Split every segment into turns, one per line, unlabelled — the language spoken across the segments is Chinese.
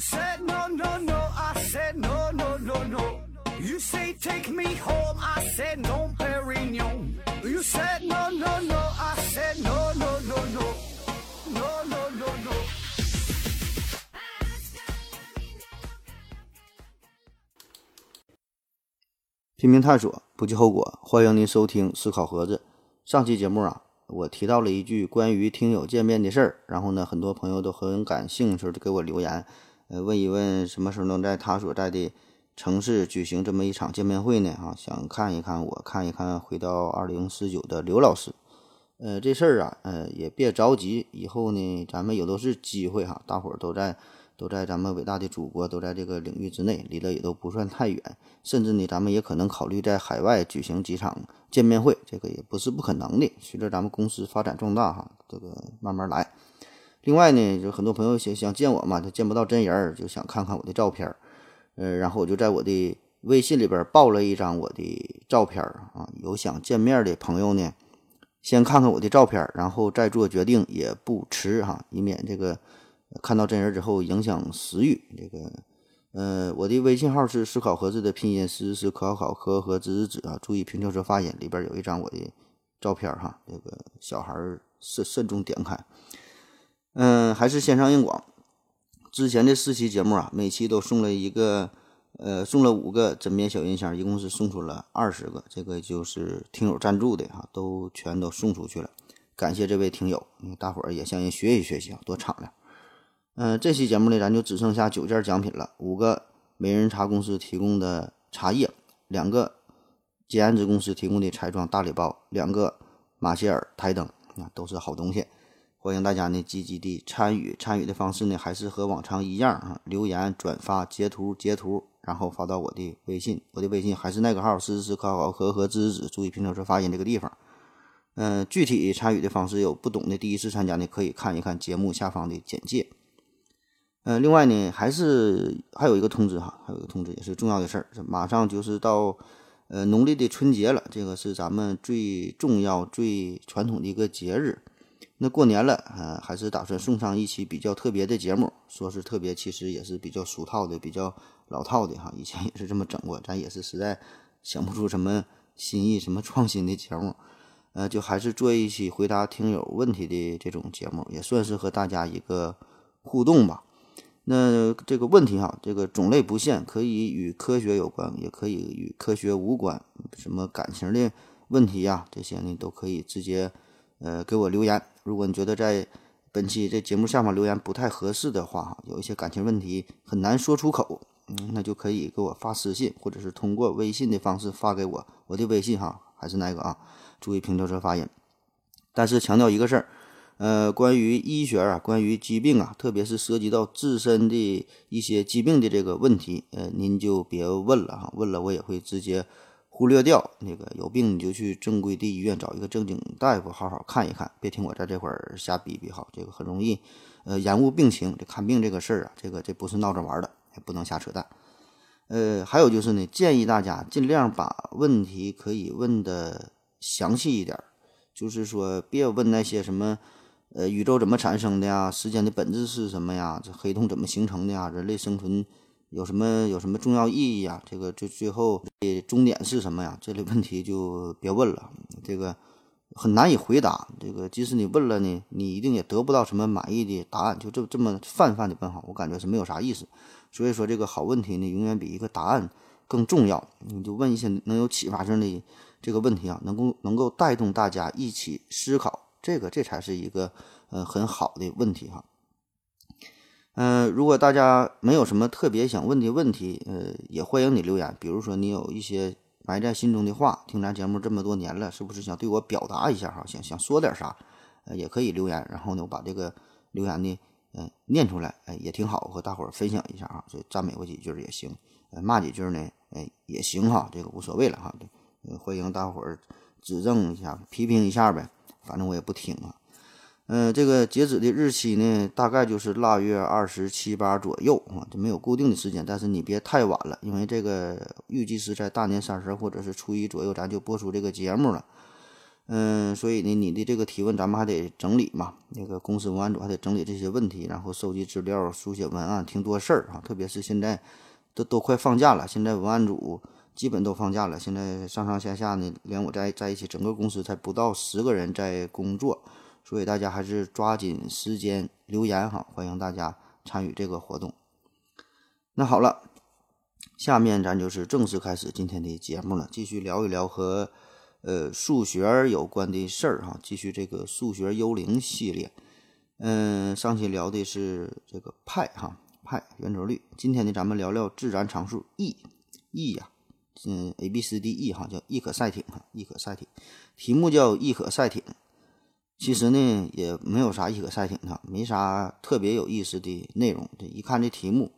said no no no, I said no no no no. You say take me home, I said no, Perignon. You said no no no, I said no no no no, no no no no.
拼命探索，不计后果。欢迎您收听思考盒子。上期节目啊，我提到了一句关于听友见面的事儿，然后呢，很多朋友都很感兴趣的给我留言，呃，问一问什么时候能在他所在的城市举行这么一场见面会呢？啊，想看一看我，看一看回到二零四九的刘老师。呃，这事儿啊，呃，也别着急，以后呢，咱们有都是机会哈，大伙儿都在。都在咱们伟大的祖国，都在这个领域之内，离得也都不算太远，甚至呢，咱们也可能考虑在海外举行几场见面会，这个也不是不可能的。随着咱们公司发展壮大，哈，这个慢慢来。另外呢，就很多朋友想想见我嘛，他见不到真人儿，就想看看我的照片儿，呃，然后我就在我的微信里边报了一张我的照片儿啊，有想见面的朋友呢，先看看我的照片儿，然后再做决定也不迟哈，以免这个。看到真人之后影响食欲，这个，呃，我的微信号是思考盒子的拼音，思思考考科和子子子啊，注意平翘舌发音，里边有一张我的照片儿哈，这个小孩慎慎重点开，嗯，还是先上硬广，之前的四期节目啊，每期都送了一个，呃，送了五个枕边小音箱，一共是送出了二十个，这个就是听友赞助的哈，都全都送出去了，感谢这位听友，大伙儿也向人学习学习啊，多敞亮。嗯，这期节目呢，咱就只剩下九件奖品了：五个美人茶公司提供的茶叶，两个吉安子公司提供的彩妆大礼包，两个马歇尔台灯啊，都是好东西。欢迎大家呢积极的参与，参与的方式呢还是和往常一样啊，留言、转发、截图、截图，然后发到我的微信，我的微信还是那个号：时时考考和和知识，注意平常说发音这个地方。嗯，具体参与的方式有不懂的，第一次参加呢，可以看一看节目下方的简介。呃，另外呢，还是还有一个通知哈，还有一个通知也是重要的事儿，马上就是到呃农历的春节了，这个是咱们最重要、最传统的一个节日。那过年了，呃，还是打算送上一期比较特别的节目，说是特别，其实也是比较俗套的、比较老套的哈。以前也是这么整过，咱也是实在想不出什么新意、什么创新的节目，呃，就还是做一期回答听友问题的这种节目，也算是和大家一个互动吧。那这个问题哈，这个种类不限，可以与科学有关，也可以与科学无关。什么感情的问题呀，这些呢都可以直接呃给我留言。如果你觉得在本期这节目下方留言不太合适的话哈，有一些感情问题很难说出口，嗯，那就可以给我发私信，或者是通过微信的方式发给我。我的微信哈还是那个啊，注意平调舌发音。但是强调一个事儿。呃，关于医学啊，关于疾病啊，特别是涉及到自身的一些疾病的这个问题，呃，您就别问了哈，问了我也会直接忽略掉。那个有病你就去正规的医院找一个正经大夫好好看一看，别听我在这块儿瞎逼逼哈，这个很容易呃延误病情。这看病这个事儿啊，这个这不是闹着玩的，也不能瞎扯淡。呃，还有就是呢，建议大家尽量把问题可以问的详细一点，就是说别问那些什么。呃，宇宙怎么产生的呀？时间的本质是什么呀？这黑洞怎么形成的呀？人类生存有什么有什么重要意义呀？这个最最后的终点是什么呀？这类问题就别问了，这个很难以回答。这个即使你问了呢，你一定也得不到什么满意的答案。就这这么泛泛的问哈，我感觉是没有啥意思。所以说，这个好问题呢，永远比一个答案更重要。你就问一些能有启发性的这个问题啊，能够能够带动大家一起思考。这个这才是一个呃很好的问题哈，嗯，如果大家没有什么特别想问的问题，呃，也欢迎你留言。比如说你有一些埋在心中的话，听咱节目这么多年了，是不是想对我表达一下哈？想想说点啥，呃，也可以留言。然后呢，我把这个留言呢，嗯，念出来，哎，也挺好，和大伙儿分享一下啊。以赞美我几句也行，呃，骂几句呢，哎，也行哈，这个无所谓了哈。对，欢迎大伙儿指正一下，批评一下呗。反正我也不听啊，嗯，这个截止的日期呢，大概就是腊月二十七八左右啊，就没有固定的时间。但是你别太晚了，因为这个预计是在大年三十或者是初一左右，咱就播出这个节目了。嗯，所以呢，你的这个提问咱们还得整理嘛，那个公司文案组还得整理这些问题，然后收集资料、书写文案，挺多事儿啊。特别是现在都都快放假了，现在文案组基本都放假了，现在上上下下呢，连我在在一起，整个公司才不到十个人在工作，所以大家还是抓紧时间留言哈，欢迎大家参与这个活动。那好了，下面咱就是正式开始今天的节目了，继续聊一聊和。呃，数学有关的事儿哈，继续这个数学幽灵系列。嗯，上期聊的是这个派哈派圆周率，今天呢咱们聊聊自然常数 e，e 呀，嗯，a b c d e 哈叫 e 可赛艇哈，e 可赛艇，题目叫 e 可赛艇，其实呢也没有啥一可赛艇哈，没啥特别有意思的内容，这一看这题目。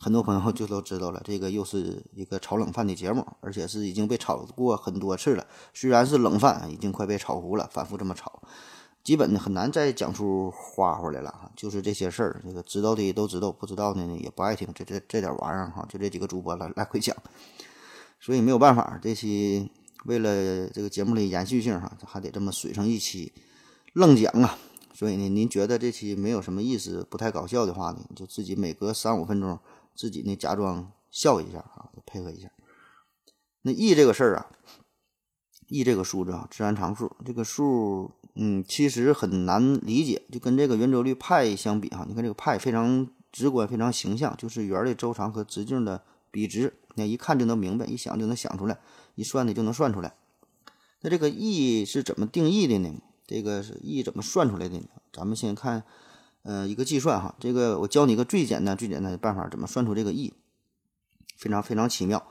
很多朋友 就都知道了，这个又是一个炒冷饭的节目，而且是已经被炒过很多次了。虽然是冷饭，已经快被炒糊了，反复这么炒，基本呢很难再讲出花花来了。就是这些事儿，这个知道的都知道，不知道的呢也不爱听。这这这点玩意儿哈，就这几个主播来来回讲，所以没有办法，这期为了这个节目的延续性哈，还得这么水上一期愣讲啊。所以呢，您觉得这期没有什么意思，不太搞笑的话呢，就自己每隔三五分钟。自己呢，假装笑一下啊，配合一下。那 e 这个事儿啊，e 这个数字啊，自然常数，这个数，嗯，其实很难理解，就跟这个圆周率派相比哈，你看这个派非常直观，非常形象，就是圆的周长和直径的比值，那一看就能明白，一想就能想出来，一算呢就能算出来。那这个 e 是怎么定义的呢？这个是 e 怎么算出来的呢？咱们先看。呃，一个计算哈，这个我教你一个最简单、最简单的办法，怎么算出这个 e，非常非常奇妙。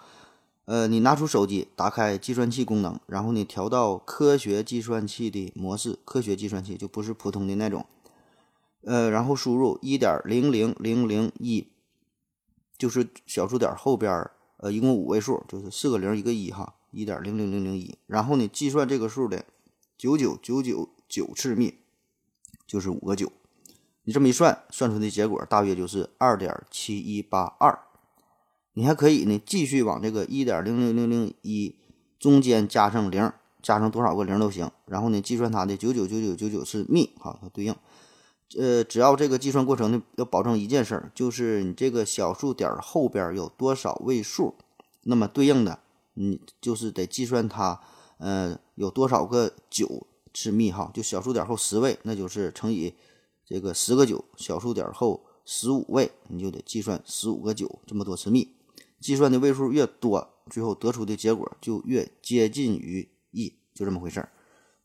呃，你拿出手机，打开计算器功能，然后你调到科学计算器的模式，科学计算器就不是普通的那种。呃，然后输入一点零零零零一，就是小数点后边呃，一共五位数，就是四个零一个一哈，一点零零零零一。然后呢，计算这个数的九九九九九次幂，就是五个九。你这么一算，算出的结果大约就是二点七一八二。你还可以呢，继续往这个一点零零零零一中间加上零，加上多少个零都行。然后呢，计算它的九九九九九九次幂，好，它对应。呃，只要这个计算过程呢，要保证一件事儿，就是你这个小数点后边有多少位数，那么对应的，你就是得计算它，呃，有多少个九次幂哈，就小数点后十位，那就是乘以。这个十个九小数点后十五位，你就得计算十五个九这么多次幂，计算的位数越多，最后得出的结果就越接近于一就这么回事儿。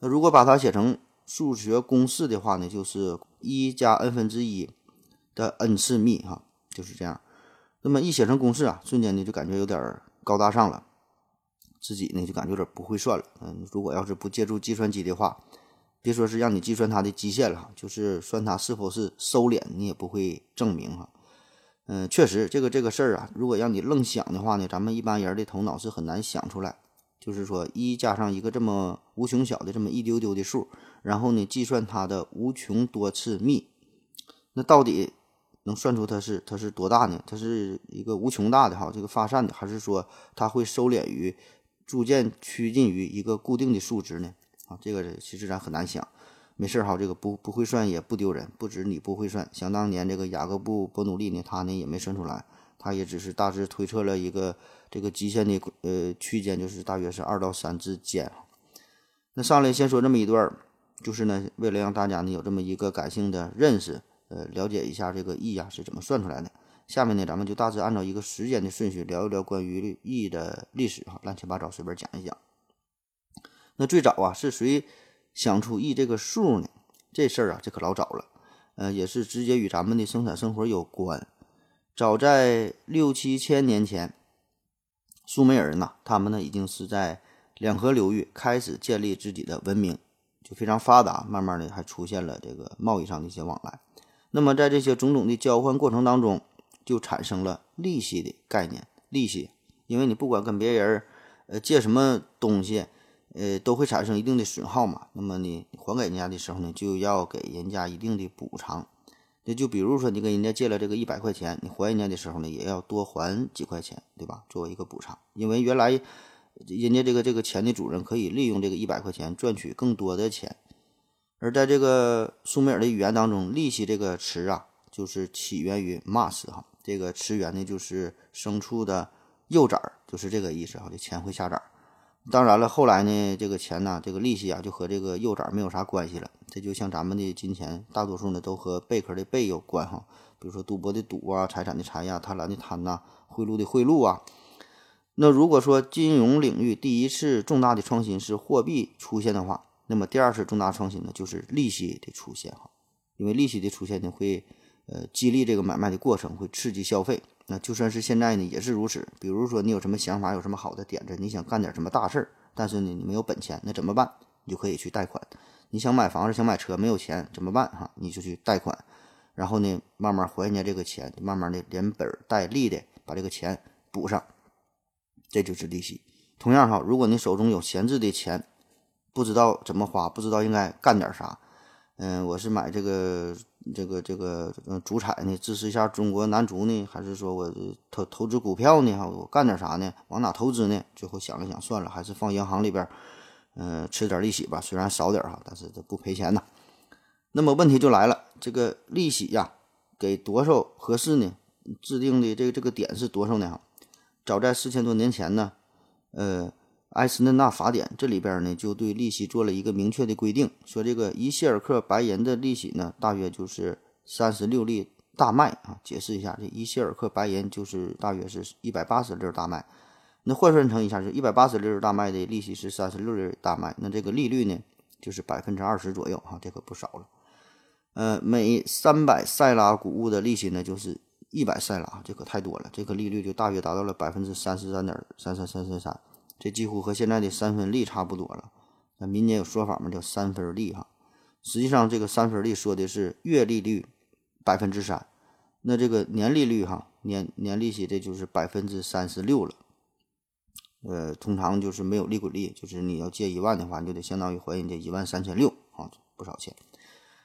那如果把它写成数学公式的话呢，就是一加 n 分之一的 n 次幂，哈，就是这样。那么一写成公式啊，瞬间呢就感觉有点高大上了，自己呢就感觉有点不会算了。嗯，如果要是不借助计算机的话。别说是让你计算它的基线了，就是算它是否是收敛，你也不会证明哈。嗯，确实，这个这个事儿啊，如果让你愣想的话呢，咱们一般人的头脑是很难想出来。就是说，一加上一个这么无穷小的这么一丢丢的数，然后呢，计算它的无穷多次幂，那到底能算出它是它是多大呢？它是一个无穷大的哈，这个发散的，还是说它会收敛于逐渐趋近于一个固定的数值呢？啊，这个其实咱很难想，没事儿哈，这个不不会算也不丢人，不止你不会算，想当年这个雅各布·伯努利呢，他呢也没算出来，他也只是大致推测了一个这个极限的呃区间，就是大约是二到三之间。那上来先说这么一段儿，就是呢，为了让大家呢有这么一个感性的认识，呃，了解一下这个 e 呀是怎么算出来的。下面呢，咱们就大致按照一个时间的顺序聊一聊关于 e 的历史哈，乱七八糟随便讲一讲。那最早啊，是谁想出 e 这个数呢？这事儿啊，这可老早了，呃，也是直接与咱们的生产生活有关。早在六七千年前，苏美尔人呐，他们呢已经是在两河流域开始建立自己的文明，就非常发达。慢慢的，还出现了这个贸易上的一些往来。那么在这些种种的交换过程当中，就产生了利息的概念。利息，因为你不管跟别人呃借什么东西。呃，都会产生一定的损耗嘛。那么你还给人家的时候呢，就要给人家一定的补偿。那就比如说你跟人家借了这个一百块钱，你还人家的时候呢，也要多还几块钱，对吧？作为一个补偿。因为原来，人家这个这个钱的主人可以利用这个一百块钱赚取更多的钱。而在这个苏美尔的语言当中，利息这个词啊，就是起源于 mas 哈，这个词源呢就是牲畜的幼崽儿，就是这个意思哈，这钱会下崽儿。当然了，后来呢，这个钱呢，这个利息啊，就和这个幼崽没有啥关系了。这就像咱们的金钱，大多数呢都和贝壳的贝有关哈。比如说赌博的赌啊，财产的财呀，贪婪的贪呐，贿赂的贿赂啊。那如果说金融领域第一次重大的创新是货币出现的话，那么第二次重大创新呢，就是利息的出现哈。因为利息的出现呢，会呃激励这个买卖的过程，会刺激消费。那就算是现在呢，也是如此。比如说你有什么想法，有什么好的点子，你想干点什么大事儿，但是呢你没有本钱，那怎么办？你就可以去贷款。你想买房子，想买车，没有钱怎么办？哈，你就去贷款。然后呢，慢慢还人家这个钱，慢慢的连本带利的把这个钱补上，这就是利息。同样哈，如果你手中有闲置的钱，不知道怎么花，不知道应该干点啥，嗯，我是买这个这个这个嗯足彩呢，支持一下中国男足呢，还是说我投投资股票呢？哈，我干点啥呢？往哪投资呢？最后想了想，算了，还是放银行里边，嗯，吃点利息吧，虽然少点哈，但是这不赔钱呐。那么问题就来了，这个利息呀，给多少合适呢？制定的这个这个点是多少呢？早在四千多年前呢，呃，埃斯嫩纳法典这里边呢就对利息做了一个明确的规定，说这个一谢尔克白银的利息呢，大约就是三十六粒大麦啊。解释一下，这一谢尔克白银就是大约是一百八十粒大麦。那换算成一下，是一百八十粒大麦的利息是三十六粒大麦，那这个利率呢就是百分之二十左右哈，这可不少了。呃，每三百塞拉谷物的利息呢，就是一百塞拉，这可太多了。这个利率就大约达到了百分之三十三点三三三三三，这几乎和现在的三分利差不多了。那民间有说法嘛，叫三分利哈。实际上，这个三分利说的是月利率百分之三，那这个年利率哈，年年利息这就是百分之三十六了。呃，通常就是没有利滚利，就是你要借一万的话，你就得相当于还人家一万三千六啊，不少钱。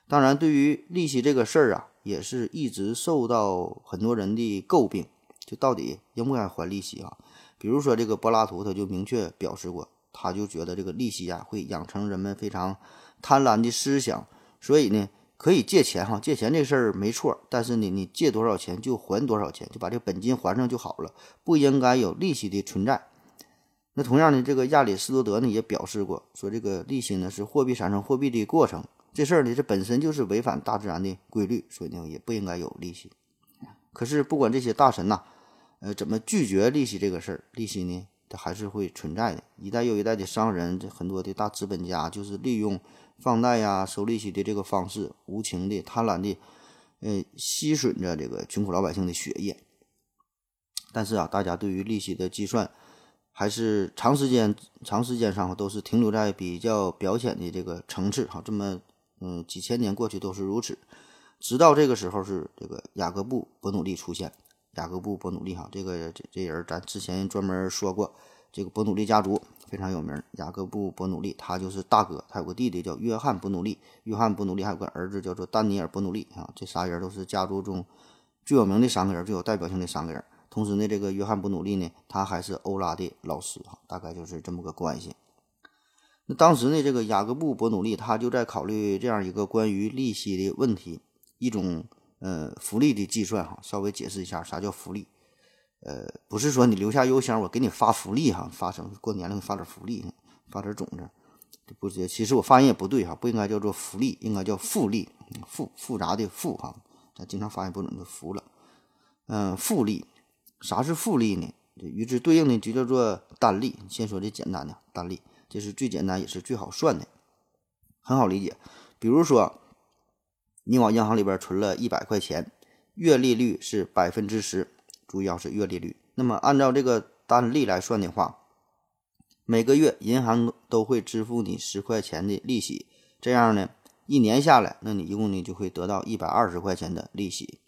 当然，对于利息这个事儿啊，也是一直受到很多人的诟病。就到底应不应该还利息啊？比如说这个柏拉图，他就明确表示过，他就觉得这个利息啊会养成人们非常贪婪的思想，所以呢，可以借钱哈，借钱这事儿没错，但是呢，你借多少钱就还多少钱，就把这本金还上就好了，不应该有利息的存在。那同样呢，这个亚里士多德呢也表示过，说这个利息呢是货币产生货币的过程。这事儿呢，这本身就是违反大自然的规律，所以呢，也不应该有利息。可是，不管这些大神呐，呃，怎么拒绝利息这个事儿，利息呢，它还是会存在的。一代又一代的商人，这很多的大资本家，就是利用放贷呀、收利息的这个方式，无情的、贪婪的，呃，吸吮着这个穷苦老百姓的血液。但是啊，大家对于利息的计算，还是长时间、长时间上都是停留在比较表浅的这个层次，哈，这么。嗯，几千年过去都是如此，直到这个时候是这个雅各布·伯努利出现。雅各布·伯努利哈，这个这这人咱之前专门说过，这个伯努利家族非常有名。雅各布·伯努利他就是大哥，他有个弟弟叫约翰·伯努利，约翰·伯努利还有个儿子叫做丹尼尔·伯努利啊。这仨人都是家族中最有名的三个人，最有代表性的三个人。同时呢，这个约翰·伯努利呢，他还是欧拉的老师哈，大概就是这么个关系。那当时呢，这个雅各布·伯努利他就在考虑这样一个关于利息的问题，一种呃福利的计算哈。稍微解释一下啥叫福利，呃，不是说你留下邮箱我给你发福利哈，发什么过年了发点福利，发点种子，这不是，其实我发音也不对哈，不应该叫做福利，应该叫复利，复复杂的复哈，咱经常发音不准就服了。嗯，复利，啥是复利呢？与之对应的就叫做单利。先说这简单的单利。这是最简单也是最好算的，很好理解。比如说，你往银行里边存了一百块钱，月利率是百分之十，注意要是月利率。那么按照这个单利来算的话，每个月银行都会支付你十块钱的利息。这样呢，一年下来，那你一共呢就会得到一百二十块钱的利息。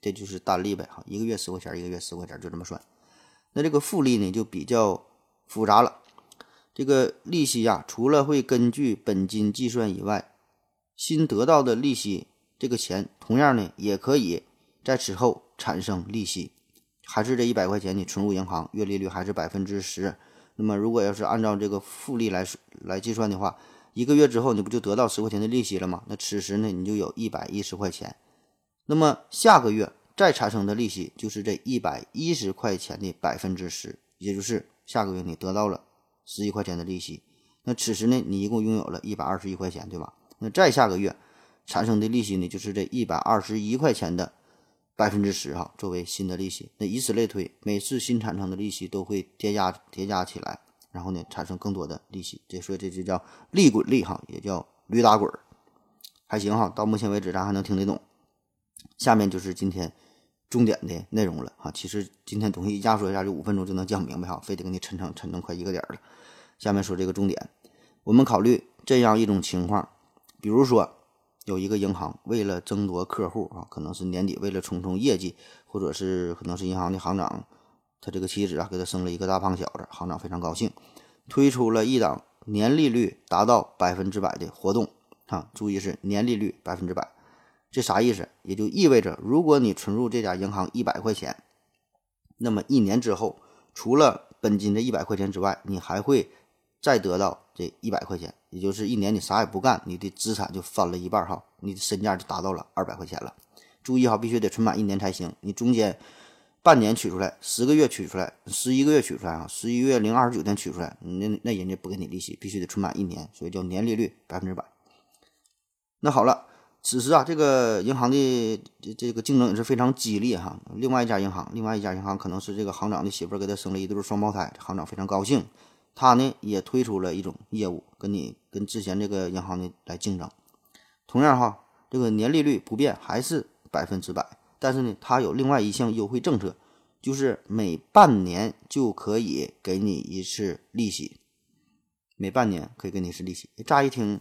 这就是单利呗，哈，一个月十块钱，一个月十块钱，就这么算。那这个复利呢就比较复杂了。这个利息呀，除了会根据本金计算以外，新得到的利息这个钱，同样呢，也可以在此后产生利息，还是这一百块钱你存入银行，月利率还是百分之十，那么如果要是按照这个复利来来计算的话，一个月之后你不就得到十块钱的利息了吗？那此时呢，你就有一百一十块钱。那么下个月再产生的利息就是这一百一十块钱的百分之十，也就是下个月你得到了十一块钱的利息。那此时呢，你一共拥有了一百二十一块钱，对吧？那再下个月产生的利息呢，就是这一百二十一块钱的百分之十哈，作为新的利息。那以此类推，每次新产生的利息都会叠加叠加起来。然后呢，产生更多的利息，这所以这就叫利滚利哈，也叫驴打滚儿，还行哈。到目前为止，咱还能听得懂。下面就是今天重点的内容了哈。其实今天东西压缩一下，就五分钟就能讲明白哈，非得给你抻成抻成快一个点儿了。下面说这个重点，我们考虑这样一种情况，比如说有一个银行为了争夺客户啊，可能是年底为了冲冲业绩，或者是可能是银行的行长。他这个妻子啊，给他生了一个大胖小子，行长非常高兴，推出了一档年利率达到百分之百的活动啊！注意是年利率百分之百，这啥意思？也就意味着，如果你存入这家银行一百块钱，那么一年之后，除了本金的一百块钱之外，你还会再得到这一百块钱，也就是一年你啥也不干，你的资产就翻了一半哈，你的身价就达到了二百块钱了。注意哈，必须得存满一年才行，你中间。半年取出来，十个月取出来，十一个月取出来啊，十一月零二十九天取出来，那那人家不给你利息，必须得存满一年，所以叫年利率百分之百。那好了，此时啊，这个银行的这这个竞争也是非常激烈哈。另外一家银行，另外一家银行可能是这个行长的媳妇给他生了一对双胞胎，行长非常高兴，他呢也推出了一种业务，跟你跟之前这个银行呢来竞争。同样哈，这个年利率不变，还是百分之百。但是呢，它有另外一项优惠政策，就是每半年就可以给你一次利息，每半年可以给你一次利息。乍一听，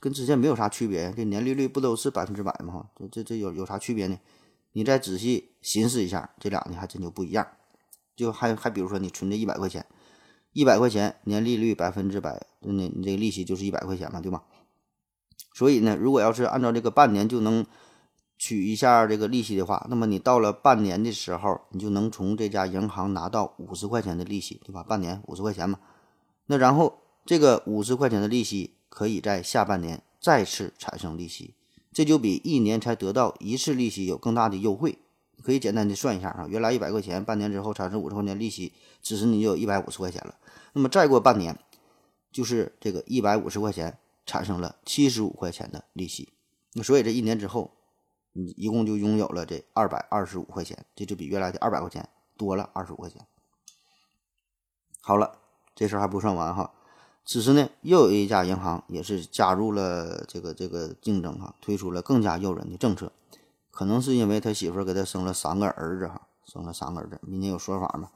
跟之前没有啥区别，这年利率不都是百分之百吗？这这这有有啥区别呢？你再仔细寻思一下，这俩呢还真就不一样。就还还比如说，你存这一百块钱，一百块钱年利率百分之百，那你这个利息就是一百块钱嘛，对吧？所以呢，如果要是按照这个半年就能。取一下这个利息的话，那么你到了半年的时候，你就能从这家银行拿到五十块钱的利息，对吧？半年五十块钱嘛。那然后这个五十块钱的利息可以在下半年再次产生利息，这就比一年才得到一次利息有更大的优惠。可以简单的算一下啊，原来一百块钱，半年之后产生五十块钱利息，此时你就有一百五十块钱了。那么再过半年，就是这个一百五十块钱产生了七十五块钱的利息。那所以这一年之后。你一共就拥有了这二百二十五块钱，这就比原来的二百块钱多了二十五块钱。好了，这事儿还不算完哈。此时呢，又有一家银行也是加入了这个这个竞争哈，推出了更加诱人的政策。可能是因为他媳妇儿给他生了三个儿子哈，生了三个儿子。民间有说法嘛，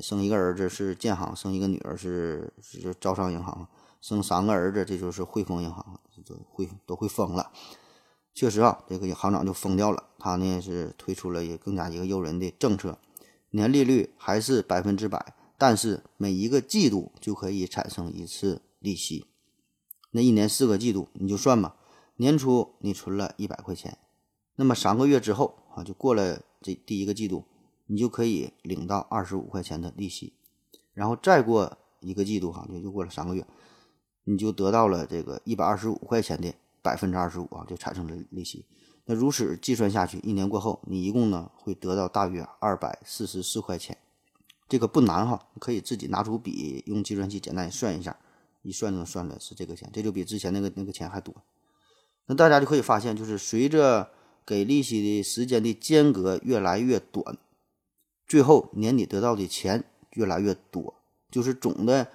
生一个儿子是建行，生一个女儿是是招商银行，生三个儿子这就是汇丰银行，这汇都会疯了。确实啊，这个行长就疯掉了。他呢是推出了也更加一个诱人的政策，年利率还是百分之百，但是每一个季度就可以产生一次利息。那一年四个季度，你就算吧。年初你存了一百块钱，那么三个月之后啊，就过了这第一个季度，你就可以领到二十五块钱的利息。然后再过一个季度哈，就又过了三个月，你就得到了这个一百二十五块钱的。百分之二十五啊，就产生了利息。那如此计算下去，一年过后，你一共呢会得到大约二百四十四块钱。这个不难哈，可以自己拿出笔，用计算器简单算一下，一算就能算出来是这个钱，这就比之前那个那个钱还多。那大家就可以发现，就是随着给利息的时间的间隔越来越短，最后年底得到的钱越来越多，就是总的。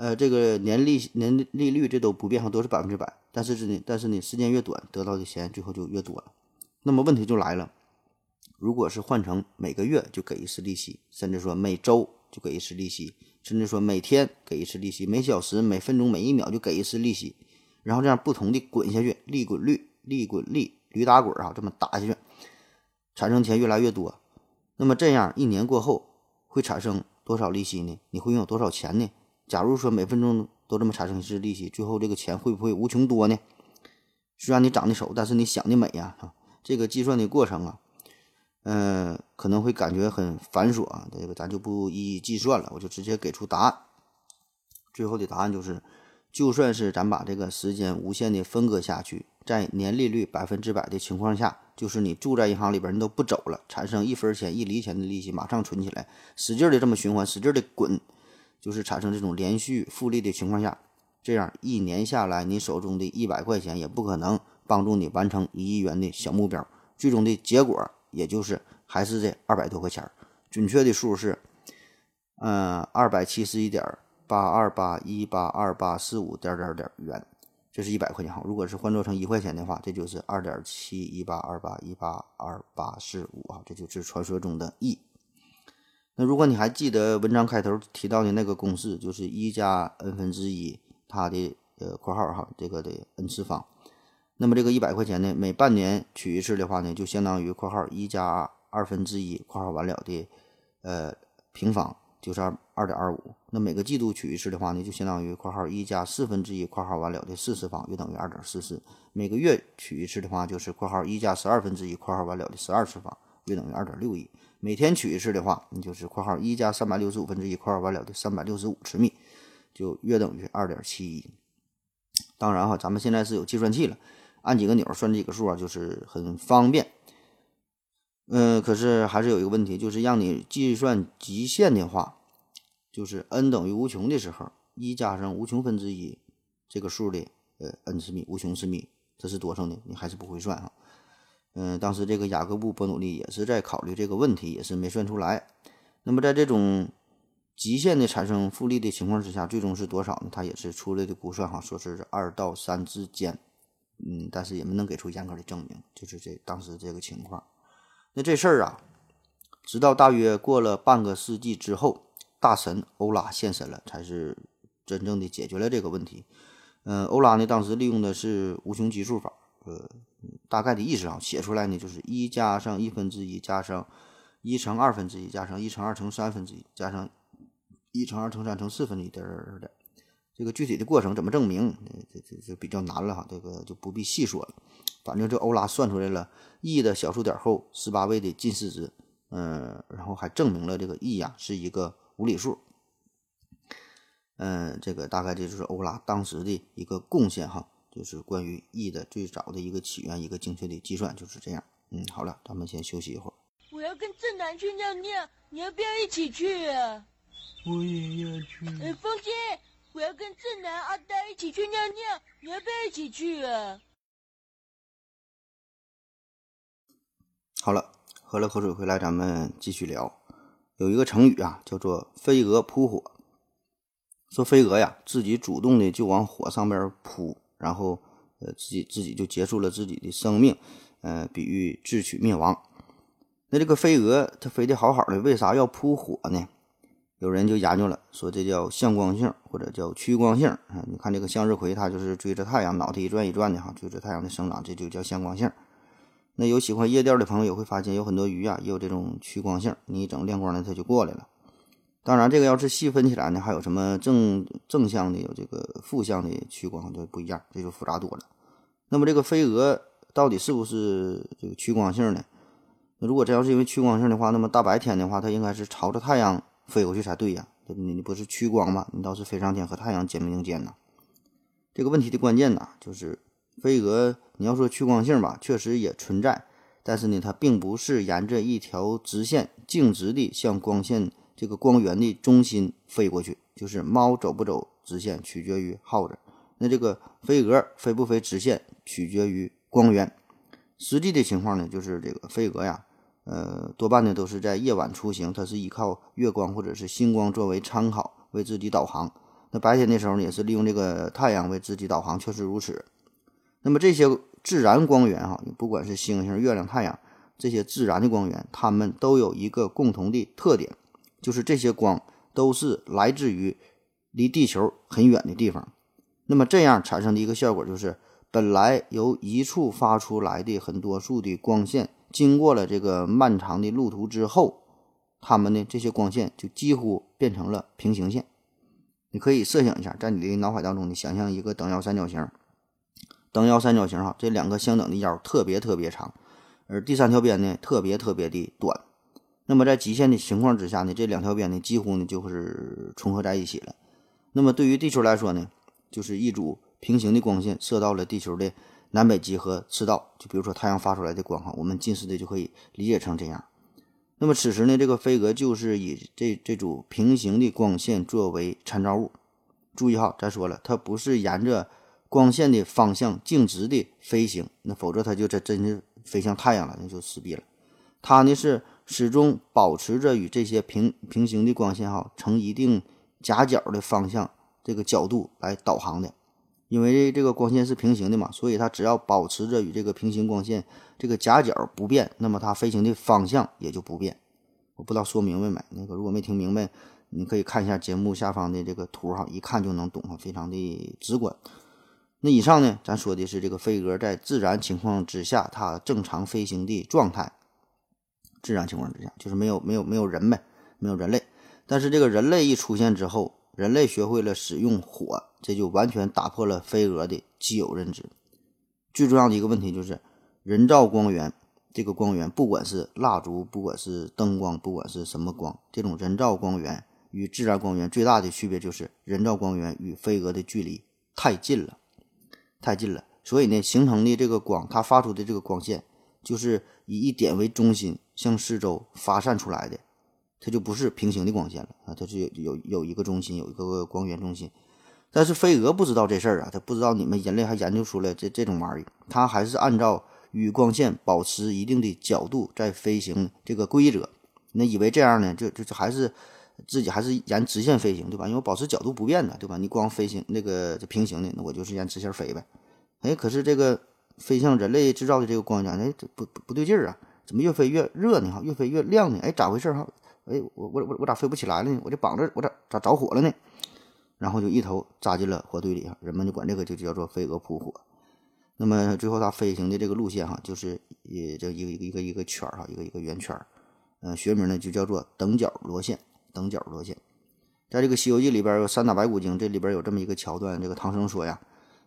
呃，这个年利年利率这都不变化，都是百分之百。但是呢，但是呢，时间越短，得到的钱最后就越多了。那么问题就来了，如果是换成每个月就给一次利息，甚至说每周就给一次利息，甚至说每天给一次利息，每小时、每分钟、每一秒就给一次利息，然后这样不同的滚下去，利滚率、利滚利、驴打滚啊，这么打下去，产生钱越来越多。那么这样一年过后会产生多少利息呢？你会拥有多少钱呢？假如说每分钟都这么产生一次利息，最后这个钱会不会无穷多呢？虽然你长得丑，但是你想的美呀！哈，这个计算的过程啊，嗯，可能会感觉很繁琐啊。这个咱就不一一计算了，我就直接给出答案。最后的答案就是，就算是咱把这个时间无限的分割下去，在年利率百分之百的情况下，就是你住在银行里边，你都不走了，产生一分钱一厘钱的利息，马上存起来，使劲的这么循环，使劲的滚，就是产生这种连续复利的情况下，这样一年下来，你手中的一百块钱也不可能帮助你完成一亿元的小目标，最终的结果也就是还是这二百多块钱儿，准确的数是，嗯，二百七十一点八二八一八二八四五点点点元，这是一百块钱哈。如果是换做成一块钱的话，这就是二点七一八二八一八二八四五啊，这就是传说中的 e。那如果你还记得文章开头提到的那个公式，就是一加 n 分之一，它的呃括号哈这个的 n 次方。那么这个一百块钱呢，每半年取一次的话呢，就相当于括号一加二分之一括号完了的呃平方，就是二二点二五。那每个季度取一次的话呢，就相当于括号一加四分之一括号完了的四次方，约等于二点四四。每个月取一次的话，就是括号一加十二分之一括号完了的十二次方，约等于二点六一。每天取一次的话，你就是括号一加三百六十五分之一括号完了的三百六十五次幂，就约等于二点七一。当然哈，咱们现在是有计算器了，按几个钮算几个数啊，就是很方便。嗯，可是还是有一个问题，就是让你计算极限的话，就是 n 等于无穷的时候，一加上无穷分之一这个数的呃 n 次幂，无穷次幂，这是多少呢？你还是不会算哈。嗯，当时这个雅各布·伯努利也是在考虑这个问题，也是没算出来。那么在这种极限的产生复利的情况之下，最终是多少呢？他也是出来的估算哈，说是二到三之间。嗯，但是也没能给出严格的证明，就是这当时这个情况。那这事儿啊，直到大约过了半个世纪之后，大神欧拉现身了，才是真正的解决了这个问题。嗯，欧拉呢，当时利用的是无穷级数法，呃。大概的意思啊，写出来呢就是一加上一分之一加上一乘二分之一加上一乘二乘三分之一加上一乘二乘三乘四分之一点点。这个具体的过程怎么证明？这这这比较难了哈，这个就不必细说了。反正这欧拉算出来了 e 的小数点后十八位的近似值，嗯，然后还证明了这个 e 呀是一个无理数。嗯，这个大概这就是欧拉当时的一个贡献哈。就是关于 e 的最早的一个起源，一个精确的计算就是这样。嗯，好了，咱们先休息一会儿。
我要跟正南去尿尿，你要不要一起去啊？
我也要去。
哎，风姐，我要跟正南、阿呆一起去尿尿，你要不要一起去啊？
好了，喝了口水回来，咱们继续聊。有一个成语啊，叫做“飞蛾扑火”，说飞蛾呀，自己主动的就往火上边扑。然后，呃，自己自己就结束了自己的生命，呃，比喻自取灭亡。那这个飞蛾它飞得好好的，为啥要扑火呢？有人就研究了，说这叫向光性或者叫趋光性啊。你看这个向日葵，它就是追着太阳，脑袋一转一转的哈，追着太阳的生长，这就叫向光性。那有喜欢夜钓的朋友也会发现，有很多鱼啊也有这种趋光性，你一整亮光的，它就过来了。当然，这个要是细分起来呢，还有什么正正向的，有这个负向的趋光就不一样，这就复杂多了。那么这个飞蛾到底是不是这个趋光性呢？那如果真要是因为趋光性的话，那么大白天的话，它应该是朝着太阳飞过去才对呀。你你不是趋光吗？你倒是飞上天和太阳肩并肩呐。这个问题的关键呢，就是飞蛾你要说趋光性吧，确实也存在，但是呢，它并不是沿着一条直线径直的向光线。这个光源的中心飞过去，就是猫走不走直线取决于耗子，那这个飞蛾飞不飞直线取决于光源。实际的情况呢，就是这个飞蛾呀，呃，多半呢都是在夜晚出行，它是依靠月光或者是星光作为参考为自己导航。那白天的时候呢，也是利用这个太阳为自己导航，确实如此。那么这些自然光源哈，不管是星星、月亮、太阳这些自然的光源，它们都有一个共同的特点。就是这些光都是来自于离地球很远的地方，那么这样产生的一个效果就是，本来由一处发出来的很多束的光线，经过了这个漫长的路途之后，它们呢这些光线就几乎变成了平行线。你可以设想一下，在你的脑海当中，你想象一个等腰三角形，等腰三角形哈，这两个相等的腰特别特别长，而第三条边呢特别特别的短。那么在极限的情况之下呢，这两条边呢几乎呢就是重合在一起了。那么对于地球来说呢，就是一组平行的光线射到了地球的南北极和赤道。就比如说太阳发出来的光哈，我们近似的就可以理解成这样。那么此时呢，这个飞蛾就是以这这组平行的光线作为参照物。注意哈，咱说了，它不是沿着光线的方向径直的飞行，那否则它就这真是飞向太阳了，那就死毙了。它呢是始终保持着与这些平平行的光线哈成一定夹角的方向这个角度来导航的。因为这个光线是平行的嘛，所以它只要保持着与这个平行光线这个夹角不变，那么它飞行的方向也就不变。我不知道说明白没？那个如果没听明白。你可以看一下节目下方的这个图哈，一看就能懂哈，非常的直观。那以上呢，咱说的是这个飞蛾在自然情况之下它正常飞行的状态。自然情况之下，就是没有没有没有人呗，没有人类。但是这个人类一出现之后，人类学会了使用火，这就完全打破了飞蛾的既有认知。最重要的一个问题就是，人造光源这个光源，不管是蜡烛，不管是灯光，不管是什么光，这种人造光源。与自然光源最大的区别就是，人造光源与飞蛾的距离太近了，太近了。所以呢，形成的这个光，它发出的这个光线，就是以一点为中心向四周发散出来的，它就不是平行的光线了啊，它是有有有一个中心，有一个光源中心。但是飞蛾不知道这事儿啊，它不知道你们人类还研究出来这这种玩意儿，它还是按照与光线保持一定的角度在飞行这个规则。那以为这样呢，就就就还是。自己还是沿直线飞行，对吧？因为保持角度不变的，对吧？你光飞行那个就平行的，那我就是沿直线飞呗。哎，可是这个飞向人类制造的这个光源，哎，不不不对劲儿啊！怎么越飞越热呢？哈，越飞越亮呢？哎，咋回事哈？哎，我我我我咋飞不起来了呢？我这绑着我咋咋着火了呢？然后就一头扎进了火堆里，人们就管这个就叫做飞蛾扑火。那么最后它飞行的这个路线哈，就是呃这一个一个一个一个圈儿哈，一个一个圆圈儿，嗯，学名呢就叫做等角螺线。等角多些，在这个《西游记》里边有《三打白骨精》，这里边有这么一个桥段。这个唐僧说呀：“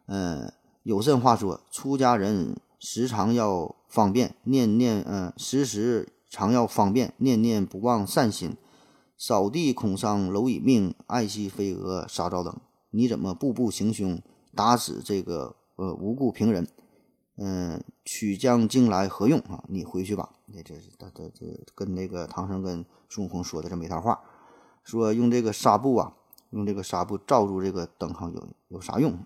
嗯，有甚话说？出家人时常要方便，念念嗯，时时常要方便，念念不忘善心。扫地恐伤蝼蚁命，爱惜飞蛾杀照灯。你怎么步步行凶，打死这个呃无故平人？嗯，取将经来何用啊？你回去吧。那这是他他这跟那个唐僧跟孙悟空说的这么一套话。”说用这个纱布啊，用这个纱布罩住这个灯哈，有有啥用？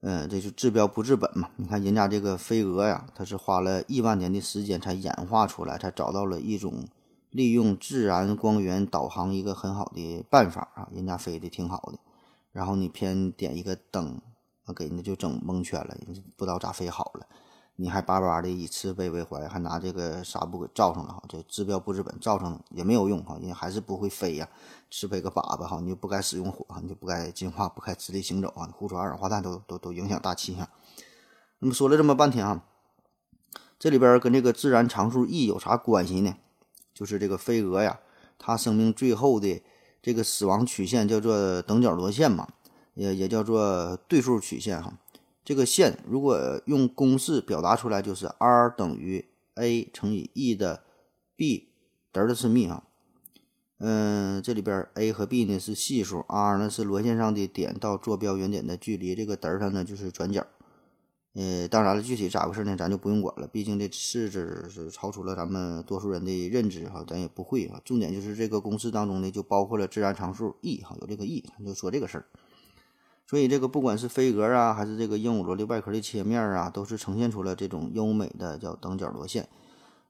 嗯，这是治标不治本嘛。你看人家这个飞蛾呀，它是花了亿万年的时间才演化出来，才找到了一种利用自然光源导航一个很好的办法啊。人家飞的挺好的，然后你偏点一个灯，给人家就整蒙圈了，不知道咋飞好了。你还巴巴的以慈悲为怀，还拿这个纱布给罩上了哈，这治标不治本，罩上也没有用哈，人还是不会飞呀，慈悲个粑粑哈，你就不该使用火，你就不该进化，不该直立行走啊，呼出二氧化碳都都都影响大气哈。那么说了这么半天啊，这里边跟这个自然常数 e 有啥关系呢？就是这个飞蛾呀，它生命最后的这个死亡曲线叫做等角螺线嘛，也也叫做对数曲线哈。这个线如果用公式表达出来，就是 r 等于 a 乘以 e 的 b 德的次幂哈。嗯，这里边 a 和 b 呢是系数，r 呢是螺线上的点到坐标原点的距离，这个德塔呢就是转角。呃，当然了，具体咋回事呢，咱就不用管了，毕竟这式子是超出了咱们多数人的认知哈，咱也不会啊。重点就是这个公式当中呢，就包括了自然常数 e 哈，有这个 e，咱就说这个事儿。所以这个不管是飞蛾啊，还是这个鹦鹉螺的外壳的切面啊，都是呈现出了这种优美的叫等角螺线。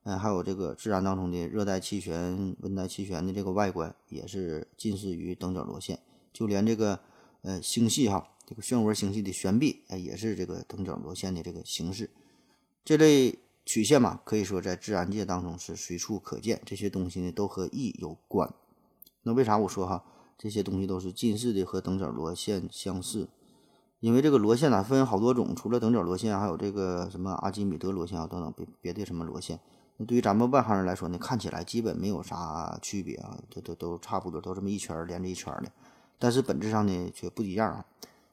嗯，还有这个自然当中的热带气旋、温带气旋的这个外观也是近似于等角螺线。就连这个呃星系哈，这个漩涡星系的旋臂，哎，也是这个等角螺线的这个形式。这类曲线嘛，可以说在自然界当中是随处可见。这些东西呢，都和 E 有关。那为啥我说哈？这些东西都是近似的，和等角螺线相似。因为这个螺线呢分好多种，除了等角螺线，还有这个什么阿基米德螺线啊等等别别的什么螺线。那对于咱们外行人来说呢，看起来基本没有啥区别啊，都都都差不多，都这么一圈连着一圈的。但是本质上呢却不一样啊，